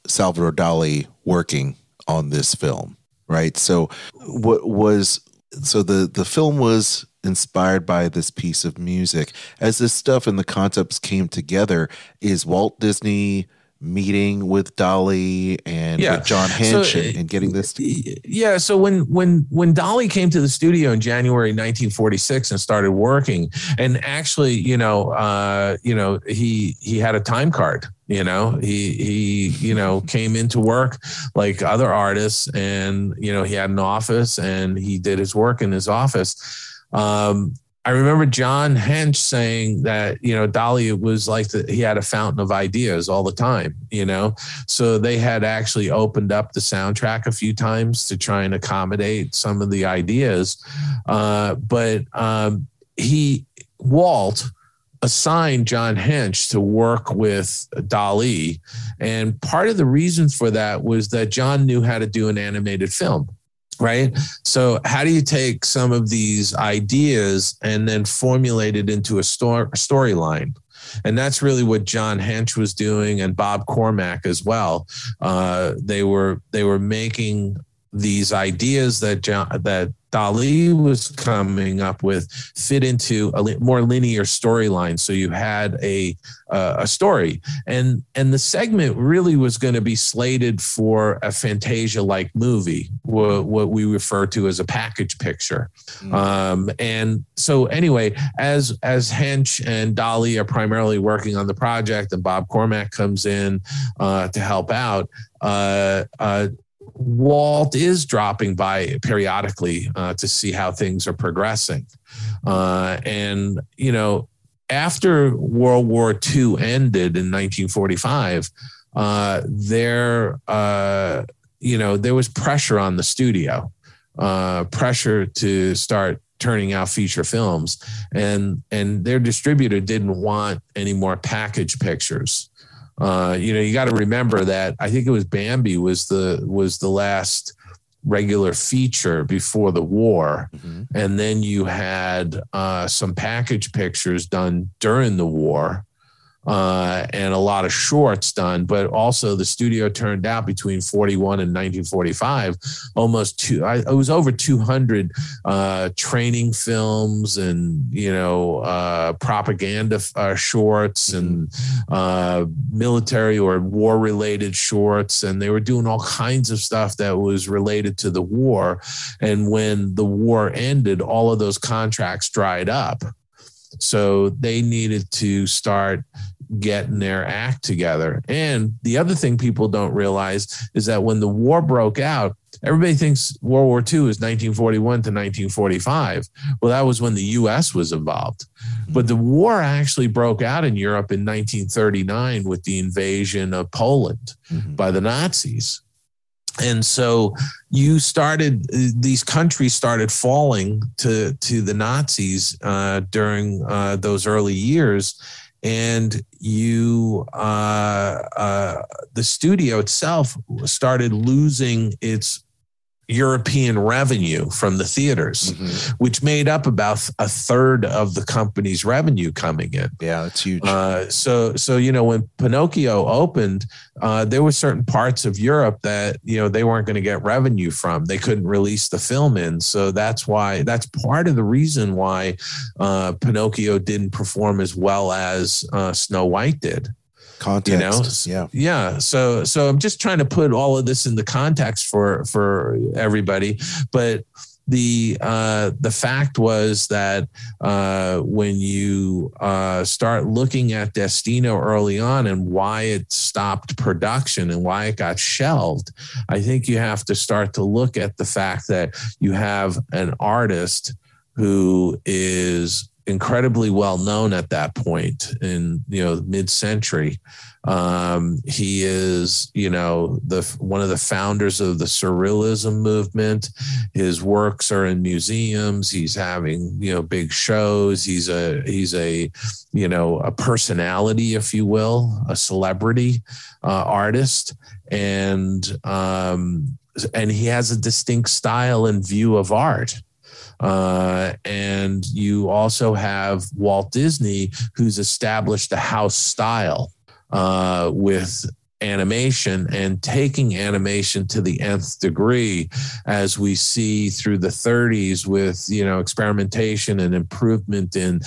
Salvador Dali working on this film, right? So what was so the the film was inspired by this piece of music. As this stuff and the concepts came together, is Walt Disney meeting with Dali and Yeah. with John So, and, and getting this yeah so when when when dali came to the studio in january 1946 and started working and actually you know uh you know he he had a time card you know he he you know came into work like other artists and you know he had an office and he did his work in his office um I remember John Hench saying that, you know, Dali was like the, he had a fountain of ideas all the time, you know. So they had actually opened up the soundtrack a few times to try and accommodate some of the ideas. Uh, but um, he, Walt, assigned John Hench to work with Dali. And part of the reasons for that was that John knew how to do an animated film. Right. So, how do you take some of these ideas and then formulate it into a story storyline? And that's really what John Hench was doing, and Bob Cormack as well. Uh, they were they were making these ideas that John, that Dali was coming up with fit into a more linear storyline. So you had a uh, a story, and and the segment really was going to be slated for a Fantasia like movie, what, what we refer to as a package picture. Um, and so anyway, as as Hench and Dali are primarily working on the project, and Bob Cormack comes in uh, to help out. Uh, uh, Walt is dropping by periodically uh, to see how things are progressing. Uh, and, you know, after World War II ended in 1945, uh, there, uh, you know, there was pressure on the studio, uh, pressure to start turning out feature films, and and their distributor didn't want any more package pictures. Uh, you know, you got to remember that I think it was Bambi was the was the last regular feature before the war, Mhm. and then you had uh, some package pictures done during the war. Uh, and a lot of shorts done, but also the studio turned out between 41 and 1945 almost two, I, it was over 200 uh, training films and, you know, uh, propaganda uh, shorts and uh, military or war related shorts. And they were doing all kinds of stuff that was related to the war. And when the war ended, all of those contracts dried up. So they needed to start getting their act together. And the other thing people don't realize is that when the war broke out, everybody thinks World War II is 1941 to 1945. Well, that was when the US was involved. But the war actually broke out in Europe in 1939 with the invasion of Poland Mhm. by the Nazis. And so you started; these countries started falling to to the Nazis uh, during uh, those early years, and you uh, uh, the studio itself started losing its European revenue from the theaters, Mhm. which made up about a third of the company's revenue coming in. Yeah, it's huge. Uh, so, so you know, when Pinocchio opened, uh, there were certain parts of Europe that you know they weren't going to get revenue from. They couldn't release the film in, so that's why that's part of the reason why uh, Pinocchio didn't perform as well as uh, Snow White did Context. you know yeah. yeah so so i'm just trying to put all of this in the context for for everybody but the uh the fact was that uh when you uh start looking at destino early on and why it stopped production and why it got shelved i think you have to start to look at the fact that you have an artist who is incredibly well known at that point in you know mid-century. Um, he is you know the one of the founders of the surrealism movement. His works are in museums. He's having you know big shows. He's a he's a you know a personality if you will a celebrity uh, artist. And um and he has a distinct style and view of art uh, and you also have Walt Disney, who's established a house style uh, with animation and taking animation to the nth degree as we see through the 30s with you know experimentation and improvement in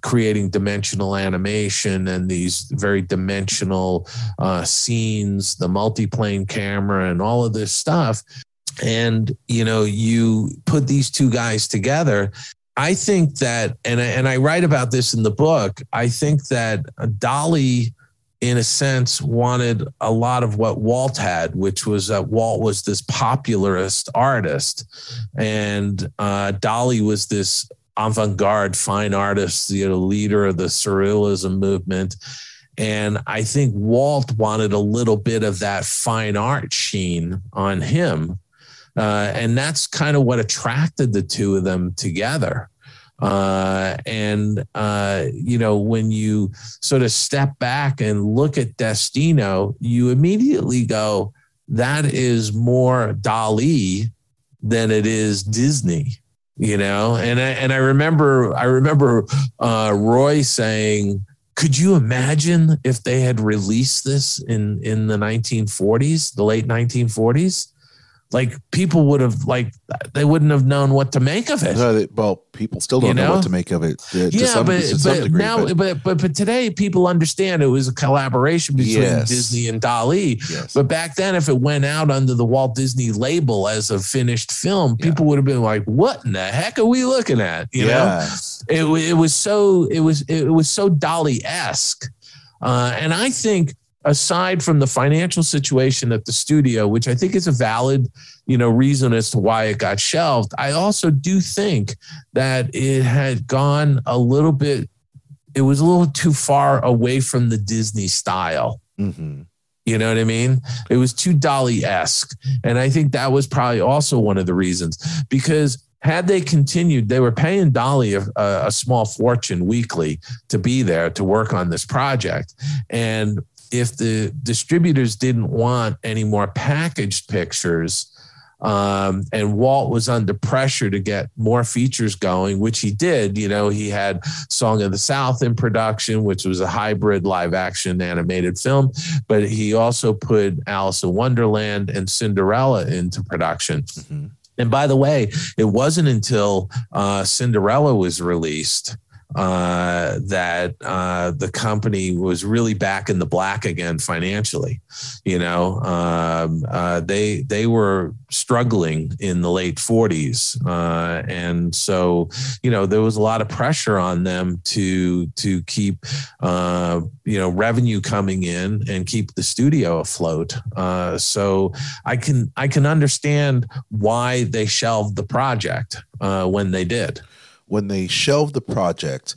creating dimensional animation and these very dimensional uh, scenes the multiplane camera and all of this stuff and you know you put these two guys together i think that and I, and I write about this in the book i think that dali in a sense wanted a lot of what walt had which was that walt was this popularist artist and uh, dali was this avant-garde fine artist you know leader of the surrealism movement and I think Walt wanted a little bit of that fine art sheen on him. Uh, and that's kind of what attracted the two of them together. Uh, and, uh, you know, when you sort of step back and look at Destino, you immediately go, that is more Dali than it is Disney. You know, and I, and I remember I remember uh, Roy saying, could you imagine if they had released this in in the 1940s the late 1940s like people would have like they wouldn't have known what to make of it No, they- well, people still don't You know? know? what to make of it. uh, to yeah some, but, to some but degree, now but but, but but today people understand it was a collaboration between Yes. disney and dali yes. but back then if it went out under the walt disney label as a finished film Yeah. people would have been like what in the heck are we looking at you know yeah. it, it was so it was it was so Dali esque, uh, and I think aside from the financial situation at the studio, which I think is a valid you know reason as to why it got shelved, I also do think that it had gone a little bit. It was a little too far away from the Disney style. hmm You know what I mean? It was too Dali esque. And I think that was probably also one of the reasons because had they continued, they were paying Dali a, a, small fortune weekly to be there to work on this project. And if the distributors didn't want any more packaged pictures, um, and Walt was under pressure to get more features going, which he did. You know, he had Song of the South in production, which was a hybrid live action animated film, but he also put Alice in Wonderland and Cinderella into production. Mm-hmm. And by the way, it wasn't until uh, Cinderella was released uh, that uh, the company was really back in the black again financially. You know, um, uh, they they were struggling in the late 40s, uh, and so you know there was a lot of pressure on them to to keep uh, you know revenue coming in and keep the studio afloat. So I can I can understand why they shelved the project when they did when they shelved the project,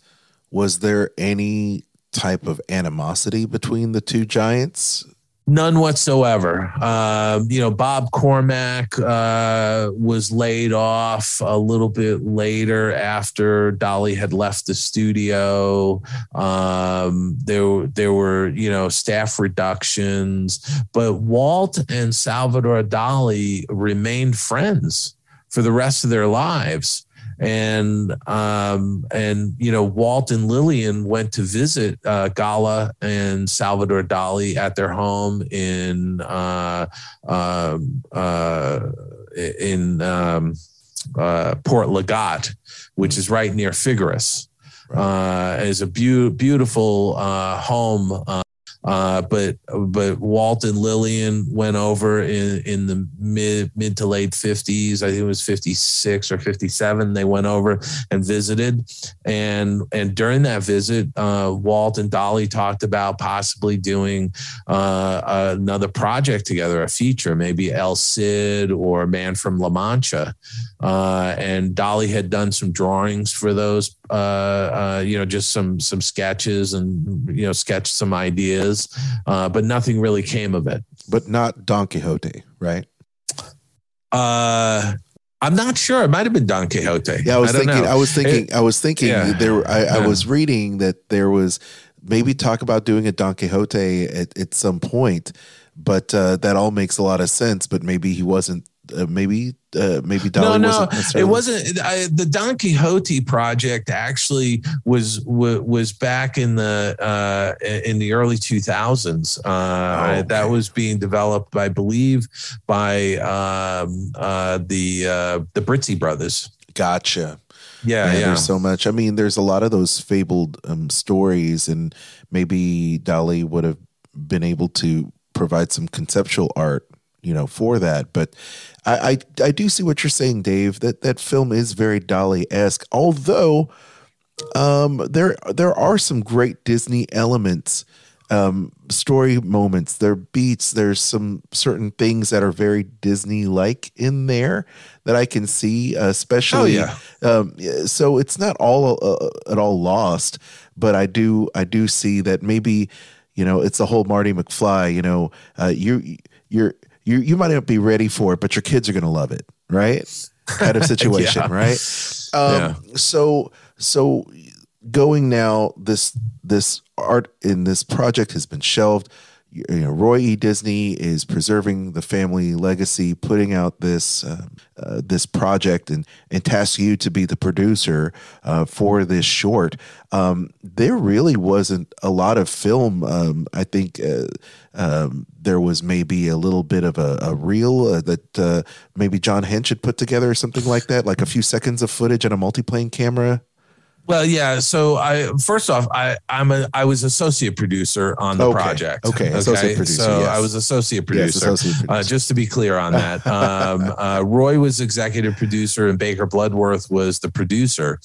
was there any type of animosity between the two giants? None whatsoever. Uh, you know, Bob Cormack uh, was laid off a little bit later after Dali had left the studio. Um, there, there were you know staff reductions, but Walt and Salvador Dali remained friends for the rest of their lives and um, and you know Walt and Lillian went to visit uh, Gala and Salvador Dali at their home in uh, um, uh, in um, uh, Port Lligat, which is right near Figueres. Uh, is a be- beautiful uh, home uh, but but Walt and Lillian went over in, in the mid mid to late fifties. I think it was fifty six or fifty seven. They went over and visited, and and during that visit, uh, Walt and Dali talked about possibly doing uh, another project together, a feature, maybe El Cid or Man from La Mancha. Uh, and Dali had done some drawings for those, uh, uh, you know, just some some sketches and you know, sketch some ideas, uh, but nothing really came of it. But not Don Quixote, right? Uh, I'm not sure. It might have been Don Quixote. Yeah, I was I thinking. Know. I was thinking. It, I was thinking. Yeah, there. I, yeah. I, was reading that there was maybe talk about doing a Don Quixote at, at some point, but uh, that all makes a lot of sense. But maybe he wasn't uh, maybe uh, maybe Dali no, no, wasn't it wasn't. I, the Don Quixote project actually was w- was back in the uh, in the early two thousands. Uh, oh, okay. That was being developed, I believe, by um, uh, the uh, the Brizzi brothers. Gotcha. Yeah, yeah, yeah. There's so much. I mean, there's a lot of those fabled um, stories, and maybe Dali would have been able to provide some conceptual art you know for that. But I, I, I do see what you're saying dave that that film is very dali-esque. Although um there there are some great disney elements um story moments. There beats. There's some certain things that are very disney like in there that i can see especially oh, yeah. um so it's not all uh, at all lost but i do i do see that maybe you know it's the whole marty mcfly you know uh, you you're you you might not be ready for it, but your kids are going to love it, right? Kind of situation, yeah. right? Um, yeah. So so going now, this this art in this project has been shelved you know, Roy E. Disney is preserving the family legacy, putting out this uh, uh, this project, and and tasks you to be the producer uh, for this short. Um, there really wasn't a lot of film. Um, I think uh, um, there was maybe a little bit of a, a reel uh, that maybe John Hench had put together, or something like that, like a few seconds of footage on a multiplane camera. Well, yeah. So I first off, I I'm a I was associate producer on the okay. project. Okay, okay. associate producer. So yes. I was associate producer. Yes, associate producer. Uh, just to be clear on that, um, uh, Roy was executive producer and Baker Bloodworth was the producer,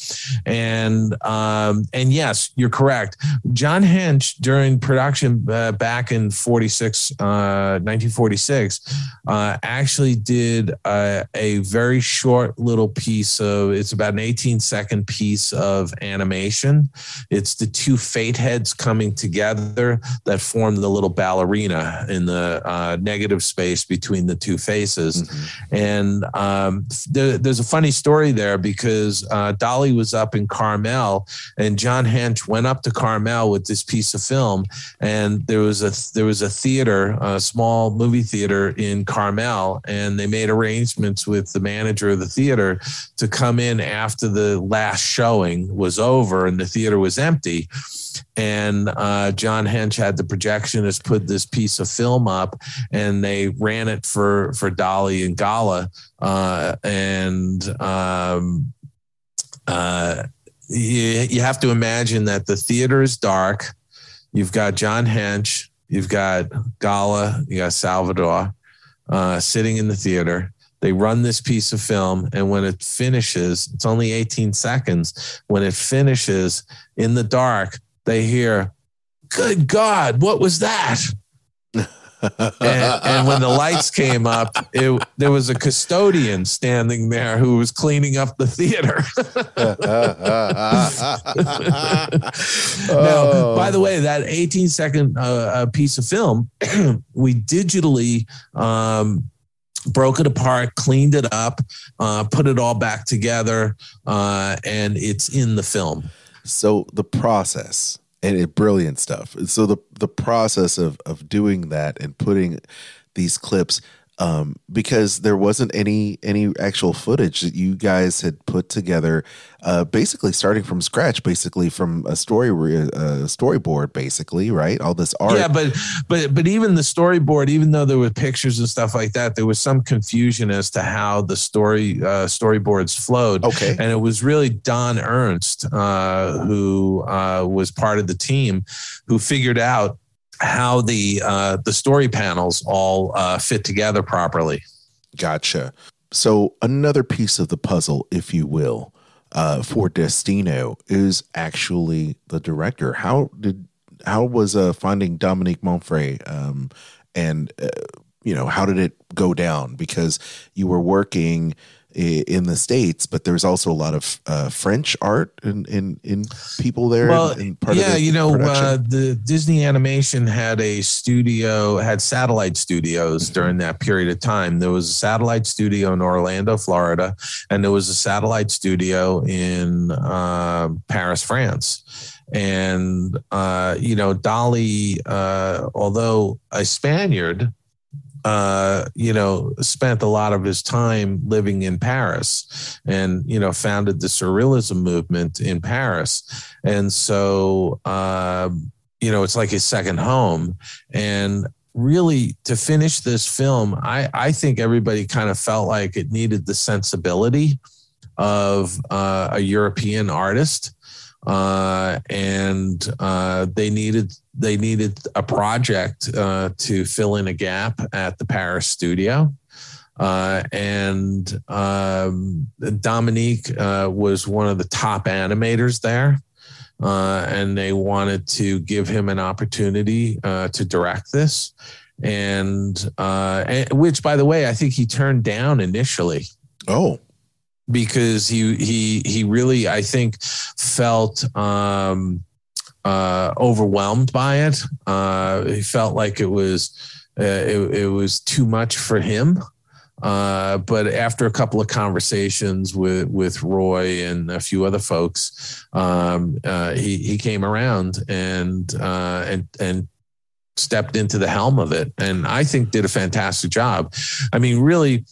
and um, and yes, you're correct. John Hench during production uh, back in 46, 1946, uh, uh, actually did a, a very short little piece of. It's about an 18 second piece of of animation. It's the two fate heads coming together that form the little ballerina in the uh, negative space between the two faces. Mm-hmm. And um, there, there's a funny story there because uh, Dali was up in Carmel, and John Hench went up to Carmel with this piece of film, and there was a there was a theater, a small movie theater in Carmel, and they made arrangements with the manager of the theater to come in after the last showing was over and the theater was empty. And uh, John Hench had the projectionist put this piece of film up, and they ran it for for Dali and Gala, uh, and um, uh, you, you have to imagine that the theater is dark. You've got John Hench, you've got Gala, you got Salvador uh, sitting in the theater. They run this piece of film, and when it finishes, it's only 18 seconds. When it finishes in the dark, they hear, Good God, what was that? and, and, when the lights came up, it, there was a custodian standing there who was cleaning up the theater. now, by the way, that 18 second uh, uh piece of film, we digitally um, broke it apart, cleaned it up, uh, put it all back together, uh, and it's in the film. So the process and it brilliant stuff. So the the process of of doing that and putting these clips um, because there wasn't any any actual footage that you guys had put together, uh, basically starting from scratch, basically from a story a storyboard, basically, right? All this art. Yeah, but but but even the storyboard, even though there were pictures and stuff like that, there was some confusion as to how the story uh, storyboards flowed. Okay, and it was really Don Ernst uh, who uh, was part of the team who figured out how the uh, the story panels all uh, fit together properly. Gotcha. So another piece of the puzzle, if you will, uh, for Destino is actually the director. How did how was uh, finding Dominique Monfery um, and uh, you know how did it go down? Because you were working in the states, but there's also a lot of uh, French art in, in in people there. Well, in, in yeah, you know, uh, the Disney Animation had a studio, had satellite studios mm-hmm. during that period of time. There was a satellite studio in Orlando, Florida, and there was a satellite studio in uh, Paris, France. And uh, you know, Dali, uh, although a Spaniard, uh, you know, spent a lot of his time living in Paris and, you know, founded the surrealism movement in Paris. And so, uh, you know, it's like his second home. And really, to finish this film, I, I think everybody kind of felt like it needed the sensibility of uh, a European artist. Uh, and uh, they needed they needed a project uh, to fill in a gap at the Paris studio. Uh, and um, Dominique uh, was one of the top animators there. Uh, and they wanted to give him an opportunity uh, to direct this. And, uh, and, which, by the way, I think he turned down initially. Oh, because he he he really, I think, felt um, uh, overwhelmed by it. Uh, he felt like it was uh, it, it, was too much for him. Uh, but after a couple of conversations with with Roy and a few other folks, um, uh, he he came around and uh, and and stepped into the helm of it, and I think did a fantastic job. I mean, really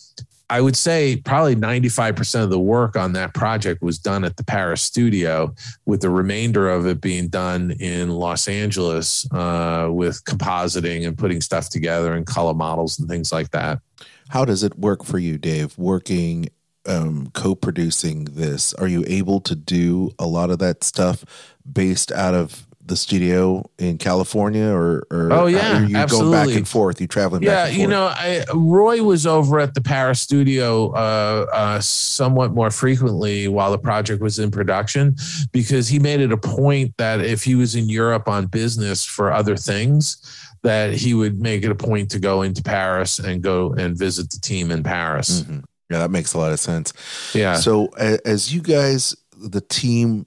I would say probably 95% of the work on that project was done at the Paris studio, with the remainder of it being done in Los Angeles uh, with compositing and putting stuff together and color models and things like that. How does it work for you, Dave, working, um, co producing this? Are you able to do a lot of that stuff based out of the studio in California, or, or oh yeah, are you absolutely. going back and forth? You traveling? Yeah, you know, I, Roy was over at the Paris studio uh, uh, somewhat more frequently while the project was in production, because he made it a point that if he was in Europe on business for other things, that he would make it a point to go into Paris and go and visit the team in Paris. Mm-hmm. Yeah, that makes a lot of sense. Yeah. So as you guys, the team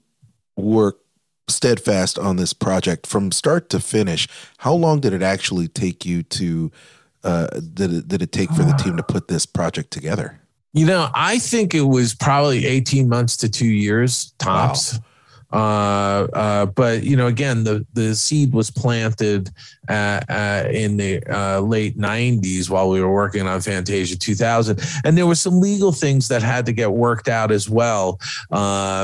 work steadfast on this project from start to finish. How long did it actually take you to? Uh, did it did it take for the team to put this project together? You know, I think it was probably 18 months to two years tops. Wow. Uh, uh, but you know, again, the the seed was planted uh, uh, in the uh, late 90s while we were working on Fantasia 2000. And there were some legal things that had to get worked out as well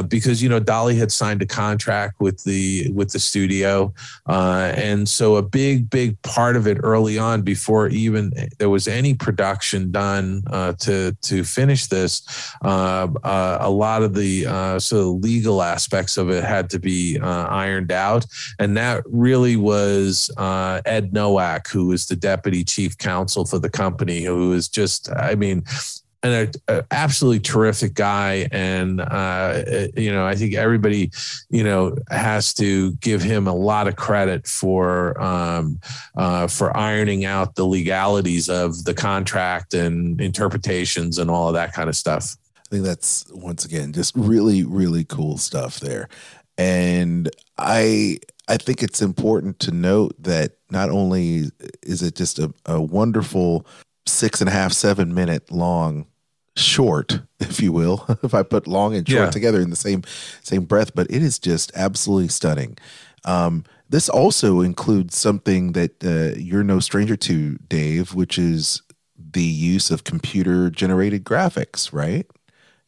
because, you know, Dali had signed a contract with the with the studio. And so a big, big part of it early on before even there was any production done to, to finish this, a lot of the sort of legal aspects of it had to be ironed out. And that really was uh, Ed Nowak, who is the deputy chief counsel for the company, who is just, I mean, an absolutely terrific guy and uh, you know i think everybody you know has to give him a lot of credit for um, uh, for ironing out the legalities of the contract and interpretations and all of that kind of stuff think that's once again just really really cool stuff there and i I think it's important to note that not only is it just a, a wonderful six and a half, seven minute long short, if you will, if I put long and short yeah. together in the same same breath, but it is just absolutely stunning. Um, this also includes something that uh, you're no stranger to, Dave, which is the use of computer generated graphics, right?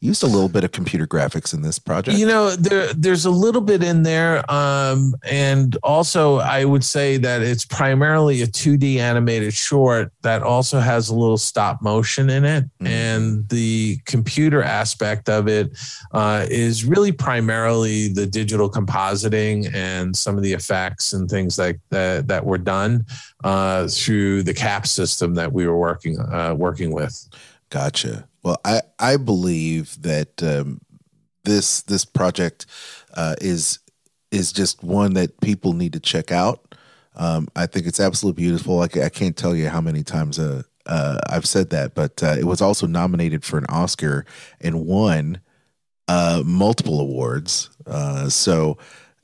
Used a little bit of computer graphics in this project. You know, there there's a little bit in there, um, and also I would say that it's primarily a 2D animated short that also has a little stop motion in it, mm-hmm. and the computer aspect of it uh, is really primarily the digital compositing and some of the effects and things like that that were done uh, through the cap system that we were working uh, working with. Gotcha. Well, I I believe that um, this this project uh, is is just one that people need to check out. Um, I think it's absolutely beautiful. Like I can't tell you how many times uh, uh, I've said that, but uh, it was also nominated for an Oscar and won uh, multiple awards. Uh, so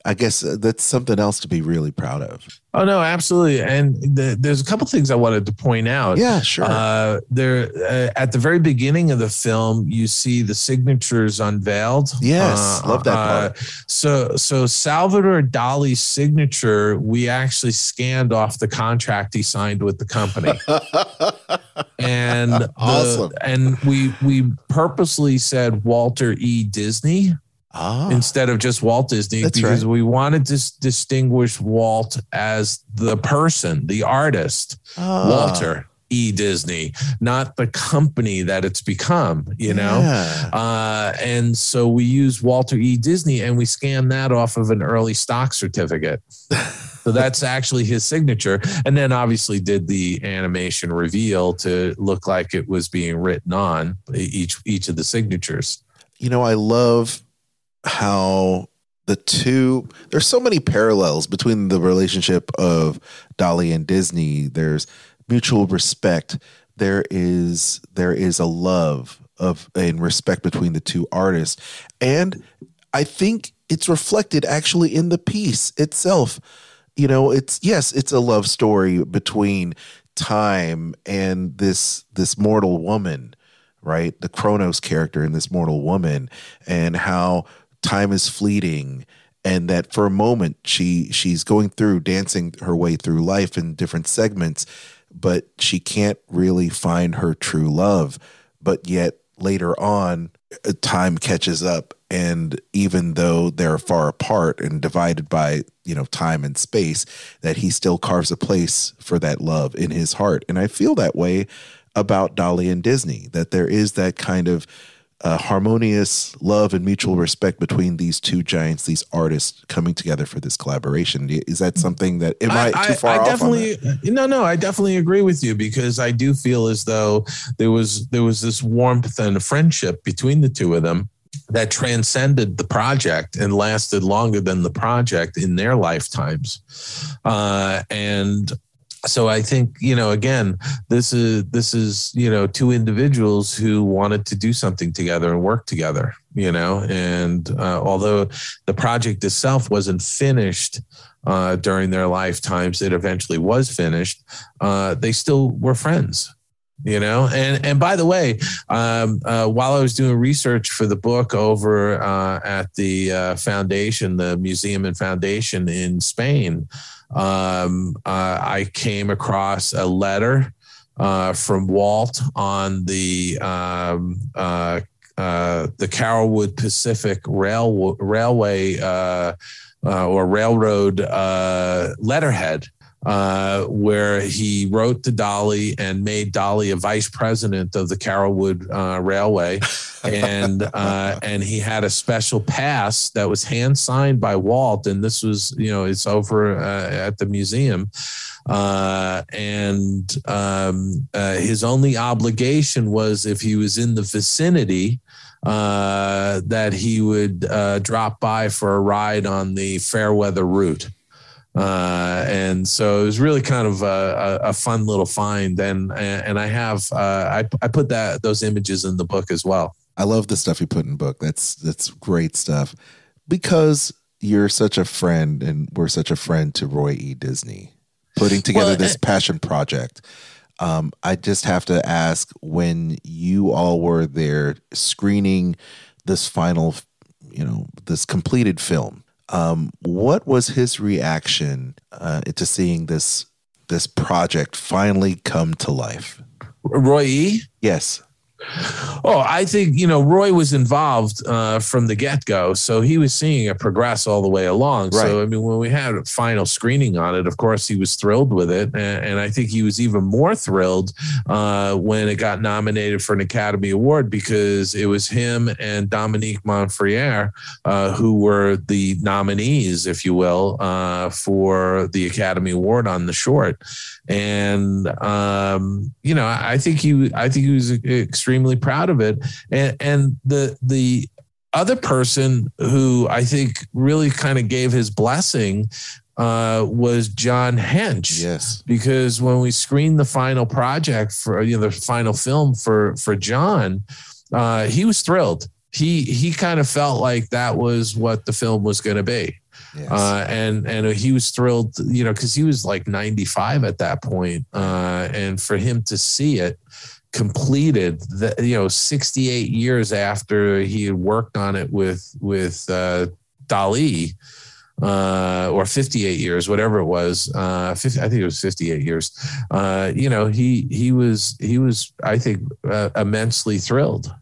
I guess uh, that's something else to be really proud of. Oh no, absolutely. And the, there's a couple things I wanted to point out. Yeah, sure. Uh, there uh, at the very beginning of the film, you see the signatures unveiled. Yes, uh, love that uh, part. so, so Salvador Dali's signature, we actually scanned off the contract he signed with the company. and awesome. The, and we we purposely said Walter E. Disney ah, instead of just Walt Disney because right. we wanted to distinguish Walt as the person, the artist, ah. Walter. E Disney, not the company that it's become, you know? Yeah. Uh, and so we use Walter E. Disney and we scan that off of an early stock certificate. so that's actually his signature. And then obviously did the animation reveal to look like it was being written on each each of the signatures. You know, I love how the two there's so many parallels between the relationship of Dali and Disney. There's mutual respect. There is there is a love of and respect between the two artists. And I think it's reflected actually in the piece itself. You know, it's yes, it's a love story between time and this this mortal woman, right? The Kronos character in this mortal woman and how time is fleeting and that for a moment she she's going through dancing her way through life in different segments but she can't really find her true love. But yet later on uh, time catches up and even though they're far apart and divided by you know time and space that he still carves a place for that love in his heart. And i feel that way about dali and disney that there is that kind of uh, harmonious love and mutual respect between these two giants, these artists coming together for this collaboration. Is that something that am I, I too far I, I off? Definitely, no, no, I definitely agree with you because I do feel as though there was there was this warmth and friendship between the two of them that transcended the project and lasted longer than the project in their lifetimes. Uh, and so I think you know again this is this is you know two individuals who wanted to do something together and work together you know? And uh, although the project itself wasn't finished uh, during their lifetimes it eventually was finished uh, they still were friends you know and and by the way um, uh, while i was doing research for the book over uh, at the uh, foundation the museum and foundation in spain um, uh, I came across a letter uh, from Walt on the um, uh, the Carolwood Pacific Rail Railway or Railroad letterhead. Where he wrote to Dali and made Dali a vice president of the Carolwood Railway, and uh, and he had a special pass that was hand signed by Walt, and this was you know it's over uh, at the museum, uh, and um, uh, his only obligation was if he was in the vicinity. Uh, that he would uh, drop by for a ride on the Fairweather route. Uh, and so it was really kind of a, a, fun little find. And and I have uh, I I put that those images in the book as well. I love the stuff you put in book. That's that's great stuff. Because you're such a friend and we're such a friend to Roy E. Disney. Putting together well, this passion project. Um, I just have to ask when you all were there screening this final, you know, this completed film. Um, what was his reaction uh, to seeing this this project finally come to life? Roy E. Yes. Oh, I think you know Roy was involved uh, from the get go, so he was seeing it progress all the way along. Right. So I mean, when we had a final screening on it, of course he was thrilled with it, and, and I think he was even more thrilled uh, when it got nominated for an Academy Award because it was him and Dominique Monfery uh, who were the nominees, if you will, uh, for the Academy Award on the short and um, you know, I think he, I think he was extremely proud of it, and and the the other person who I think really kind of gave his blessing uh, was John Hench. Yes, because when we screened the final project for you know the final film for for John, uh, he was thrilled. He he kind of felt like that was what the film was going to be. Yes. Uh, and and he was thrilled, you know, because he was like 95 at that point. Uh, and for him to see it completed, the, you know, 68 years after he had worked on it with with uh, Dali, uh, or 58 years, whatever it was. Uh, 50, I think it was 58 years. Uh, you know, he he was he was I think uh, immensely thrilled.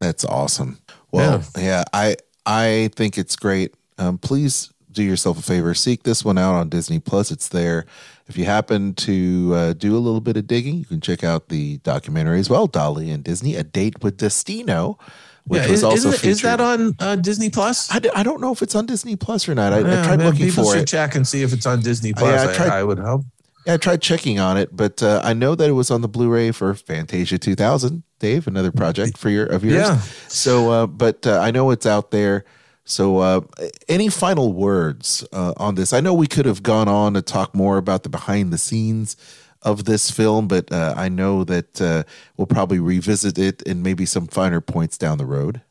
That's awesome. Well, yeah. yeah, I I think it's great. Um, please do yourself a favor, seek this one out on Disney Plus. It's there. If you happen to uh, do a little bit of digging, you can check out the documentary as well, Dali and Disney: A Date with Destino. Which yeah, was is, also is, is that on uh, Disney Plus? I d- I don't know if it's on Disney Plus or not. I, yeah, I tried man, looking people for should it. Check and see if it's on Disney Plus. Yeah, I, tried, I, I would hope. Yeah, I tried checking on it, but uh, I know that it was on the Blu-ray for Fantasia 2000. Dave, another project for your of yours. Yeah. So, uh, but uh, I know it's out there. So, uh, any final words uh, on this? I know we could have gone on to talk more about the behind the scenes of this film, but uh, I know that uh, we'll probably revisit it and maybe some finer points down the road.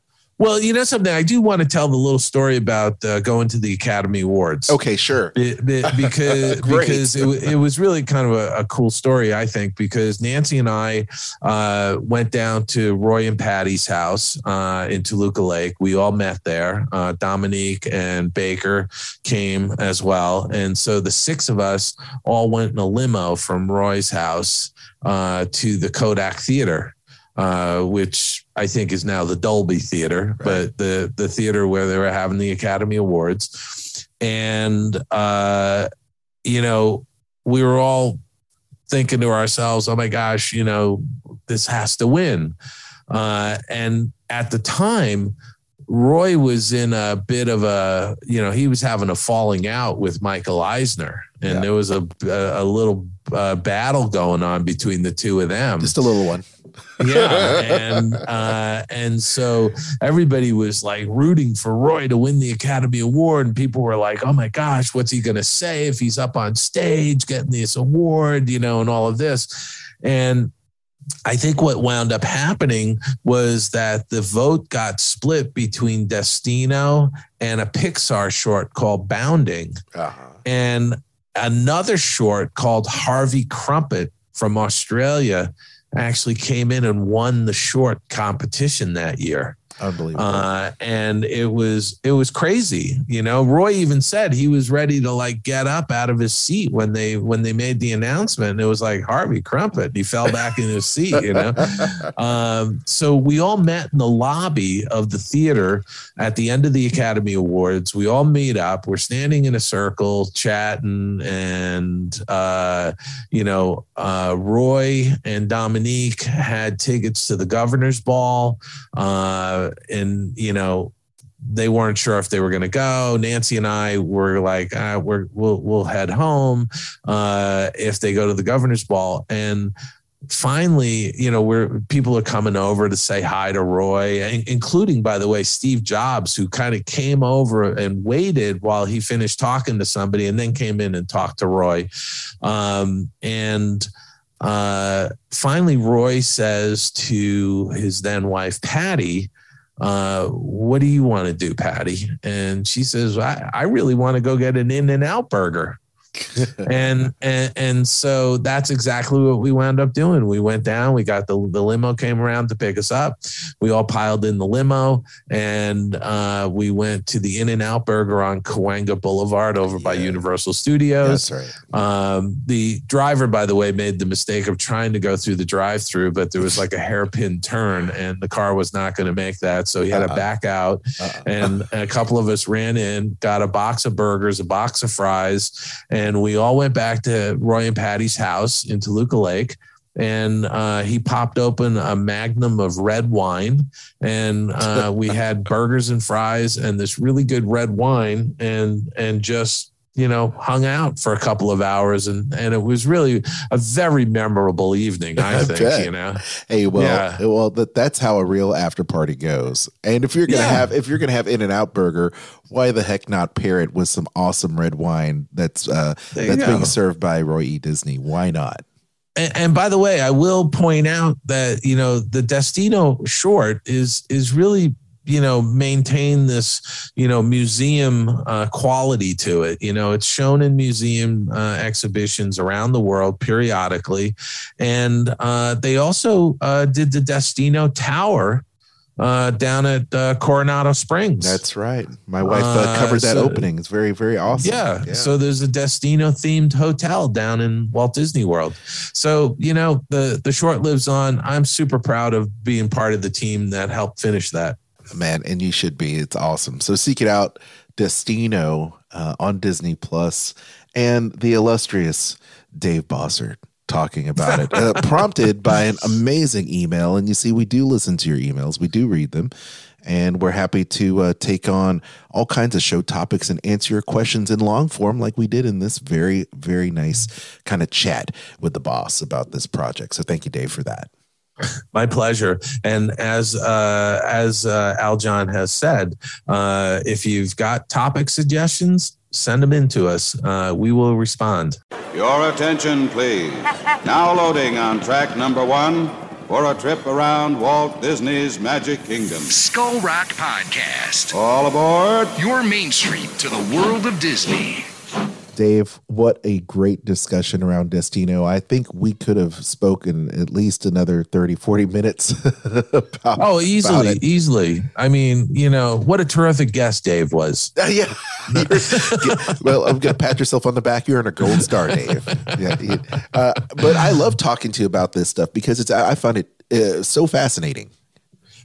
Well, you know something, I do want to tell the little story about uh, going to the Academy Awards. Okay, sure. It, it, because because it, it was really kind of a, a, cool story, I think, because Nancy and I uh, went down to Roy and Patty's house uh, in Toluca Lake. We all met there. Uh, Dominique and Baker came as well, and so the six of us all went in a limo from Roy's house uh, to the Kodak Theater uh, which I think is now the Dolby Theater, right. but the the theater where they were having the Academy Awards, and uh, you know we were all thinking to ourselves, "Oh my gosh, you know this has to win," uh, and at the time. Roy was in a bit of a, you know, he was having a falling out with Michael Eisner, and yeah. there was a a, a little uh, battle going on between the two of them. Just a little one yeah, and uh, and so everybody was like rooting for Roy to win the Academy Award, and people were like, "Oh my gosh, what's he gonna say if he's up on stage getting this award?" You know, and all of this, and I think what wound up happening was that the vote got split between Destino and a Pixar short called Boundin', Uh-huh. and another short called Harvey Krumpet from Australia actually came in and won the short competition that year. Unbelievable. Uh, and it was it was crazy. You know, Roy even said he was ready to like get up out of his seat when they when they made the announcement. It was like Harvey Krumpet. He fell back in his seat. You know. Um, so we all met in the lobby of the theater at the end of the Academy Awards. We all meet up. We're standing in a circle, chatting, and uh, you know, uh, Roy and Dominique had tickets to the governor's ball, uh, and you know. They weren't sure if they were going to go. Nancy and I were like, ah, "We're we'll we'll head home uh, if they go to the governor's ball." And finally, you know, where people are coming over to say hi to Roy, in- including, by the way, Steve Jobs, who kind of came over and waited while he finished talking to somebody and then came in and talked to Roy. Um, and uh, finally, Roy says to his then wife, Patty, uh, what do you want to do, Patty? And she says, I, I really want to go get an In and Out burger and and and so that's exactly what we wound up doing. We went down. We got the the limo came around to pick us up. We all piled in the limo, and uh, we went to the In and Out Burger on Cahuenga Boulevard over by Universal Studios. That's right. Um, the driver, by the way, made the mistake of trying to go through the drive-through, but there was like a hairpin turn, and the car was not going to make that, so he had to Uh-uh. back out. Uh-uh. And a couple of us ran in, got a box of burgers, a box of fries, and we all went back to Roy and Patty's house in Toluca Lake. And uh, he popped open a magnum of red wine, and uh, we had burgers and fries and this really good red wine, and and just you know hung out for a couple of hours, and and it was really a very memorable evening. I I think bet. you know. Hey, well, Yeah. well, that, that's how a real after party goes. And if you're gonna Yeah. have if you're gonna have In and Out Burger, why the heck not pair it with some awesome red wine that's uh, that's being served by Roy E. Disney? Why not? and, and by the way, I will point out that you know the Destino short is is really you know maintain this you know museum uh, quality to it. You know, it's shown in museum uh, exhibitions around the world periodically, and uh, they also uh, did the Destino Tower. Uh, down at uh, Coronado Springs. That's right. My wife covered that so- opening. It's very very awesome. Yeah. So there's a Destino themed hotel down in Walt Disney World. So, you know, the the short lives on. I'm super proud of being part of the team that helped finish that. Man, and you should be. It's awesome. So seek it out, Destino uh, on Disney Plus, and the illustrious Dave Bossert talking about it, uh, prompted by an amazing email. And you see, we do listen to your emails, we do read them. And we're happy to uh, take on all kinds of show topics and answer your questions in long form, like we did in this very, very nice kind of chat with the boss about this project. So, thank you, Dave, for that. My pleasure. And as uh, as uh, Aljon has said, uh, if you've got topic suggestions, send them in to us. Uh, we will respond. Your attention, please. Now loading on track number one for a trip around Walt Disney's Magic Kingdom. Skull Rock Podcast. All aboard. Your main street to the world of Disney. Dave, what a great discussion around Destino. I think we could have spoken at least another 30, 40 minutes about Oh, easily, easily. I mean, you know, what a terrific guest Dave was. Uh, yeah. Well, I'm going to pat yourself on the back. You're in a gold star, Dave. Yeah. Uh, but I love talking to you about this stuff because it's I I find it uh, so fascinating.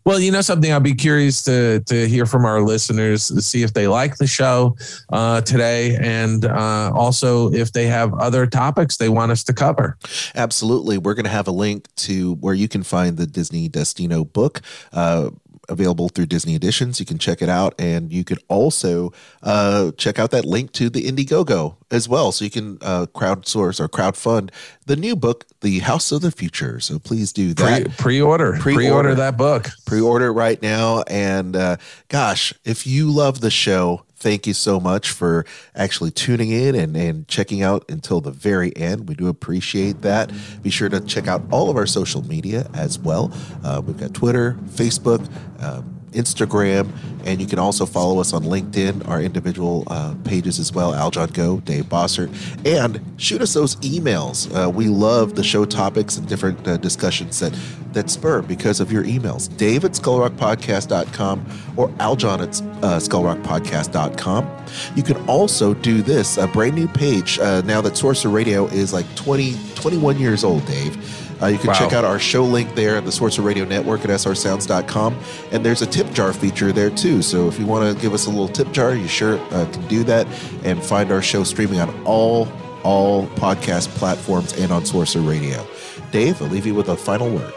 Well, you know something, I'll be curious to to hear from our listeners to see if they like the show uh, today, and uh, also if they have other topics they want us to cover. Absolutely. We're going to have a link to where you can find the Disney Destino book. Uh, available through Disney Editions. You can check it out, and you can also uh, check out that link to the Indiegogo as well, so you can uh, crowdsource or crowdfund the new book, The House of the Future. So please do that. Pre- order pre-order that book. Pre-order right now, and uh, gosh, if you love the show thank you so much for actually tuning in and, and checking out until the very end. We do appreciate that. Be sure to check out all of our social media as well. Uh, we've got Twitter, Facebook, um, Instagram, and you can also follow us on LinkedIn, our individual uh, pages as well. Aljon Go, Dave Bossert, and shoot us those emails. Uh, we love the show topics and different uh, discussions that that spur because of your emails. Dave at skullrockpodcast.com or Aljon at uh, skullrockpodcast.com. You can also do this, a brand new page uh, now that Sorcerer Radio is like 20, 21 years old, Dave. Uh, you can wow. check out our show link there at the Sorcerer Radio Network at srsounds.com. And there's a tip jar feature there too. So if you want to give us a little tip jar, you sure uh, can do that and find our show streaming on all all podcast platforms and on Sorcerer Radio. Dave, I'll leave you with a final word.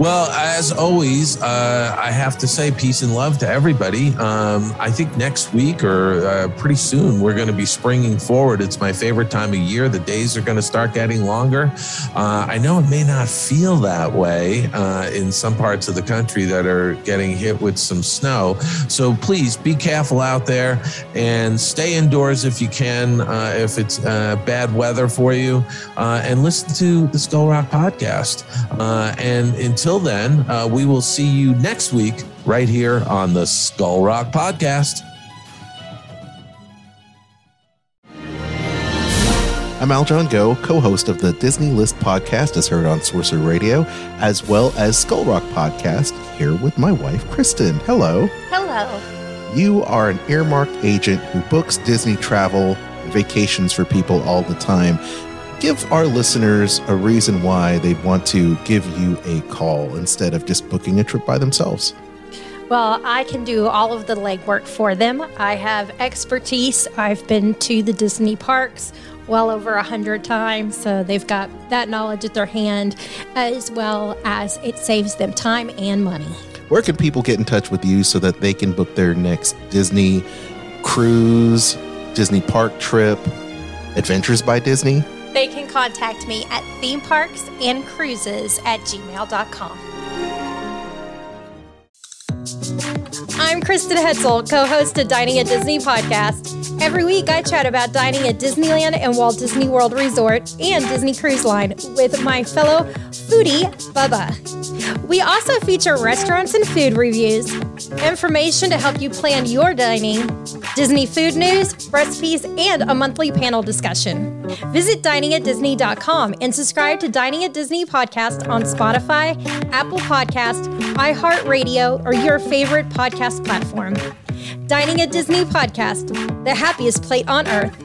Well, as always, uh, I have to say peace and love to everybody. Um, I think next week or uh, pretty soon we're going to be springing forward. It's my favorite time of year. The days are going to start getting longer. Uh, I know it may not feel that way uh, in some parts of the country that are getting hit with some snow. So please be careful out there and stay indoors if you can, uh, if it's uh, bad weather for you, and listen to the Skull Rock podcast. and until until then, uh, we will see you next week right here on the Skull Rock Podcast. I'm Aljon Go, co host of the Disney List podcast, as heard on Sorcerer Radio, as well as Skull Rock podcast, here with my wife, Kristen. Hello. Hello. You are an earmarked agent who books Disney travel, vacations for people all the time give our listeners a reason why they'd want to give you a call instead of just booking a trip by themselves. Well, I can do all of the legwork for them. I have expertise. I've been to the Disney parks well over a hundred times, so they've got that knowledge at their hand, as well as it saves them time and money. Where can people get in touch with you so that they can book their next Disney cruise, Disney park trip, Adventures by Disney? They can contact me at themeparksandcruises at gmail.com. I'm Kristen Hetzel, co host of Dining at Disney podcast. Every week, I chat about dining at Disneyland and Walt Disney World Resort and Disney Cruise Line with my fellow foodie, Bubba. We also feature restaurants and food reviews, information to help you plan your dining, Disney food news, recipes, and a monthly panel discussion. Visit diningatdisney.com and subscribe to Dining at Disney podcast on Spotify, Apple Podcast, iHeartRadio, or your favorite podcast platform. Dining at Disney podcast, the happiest plate on earth.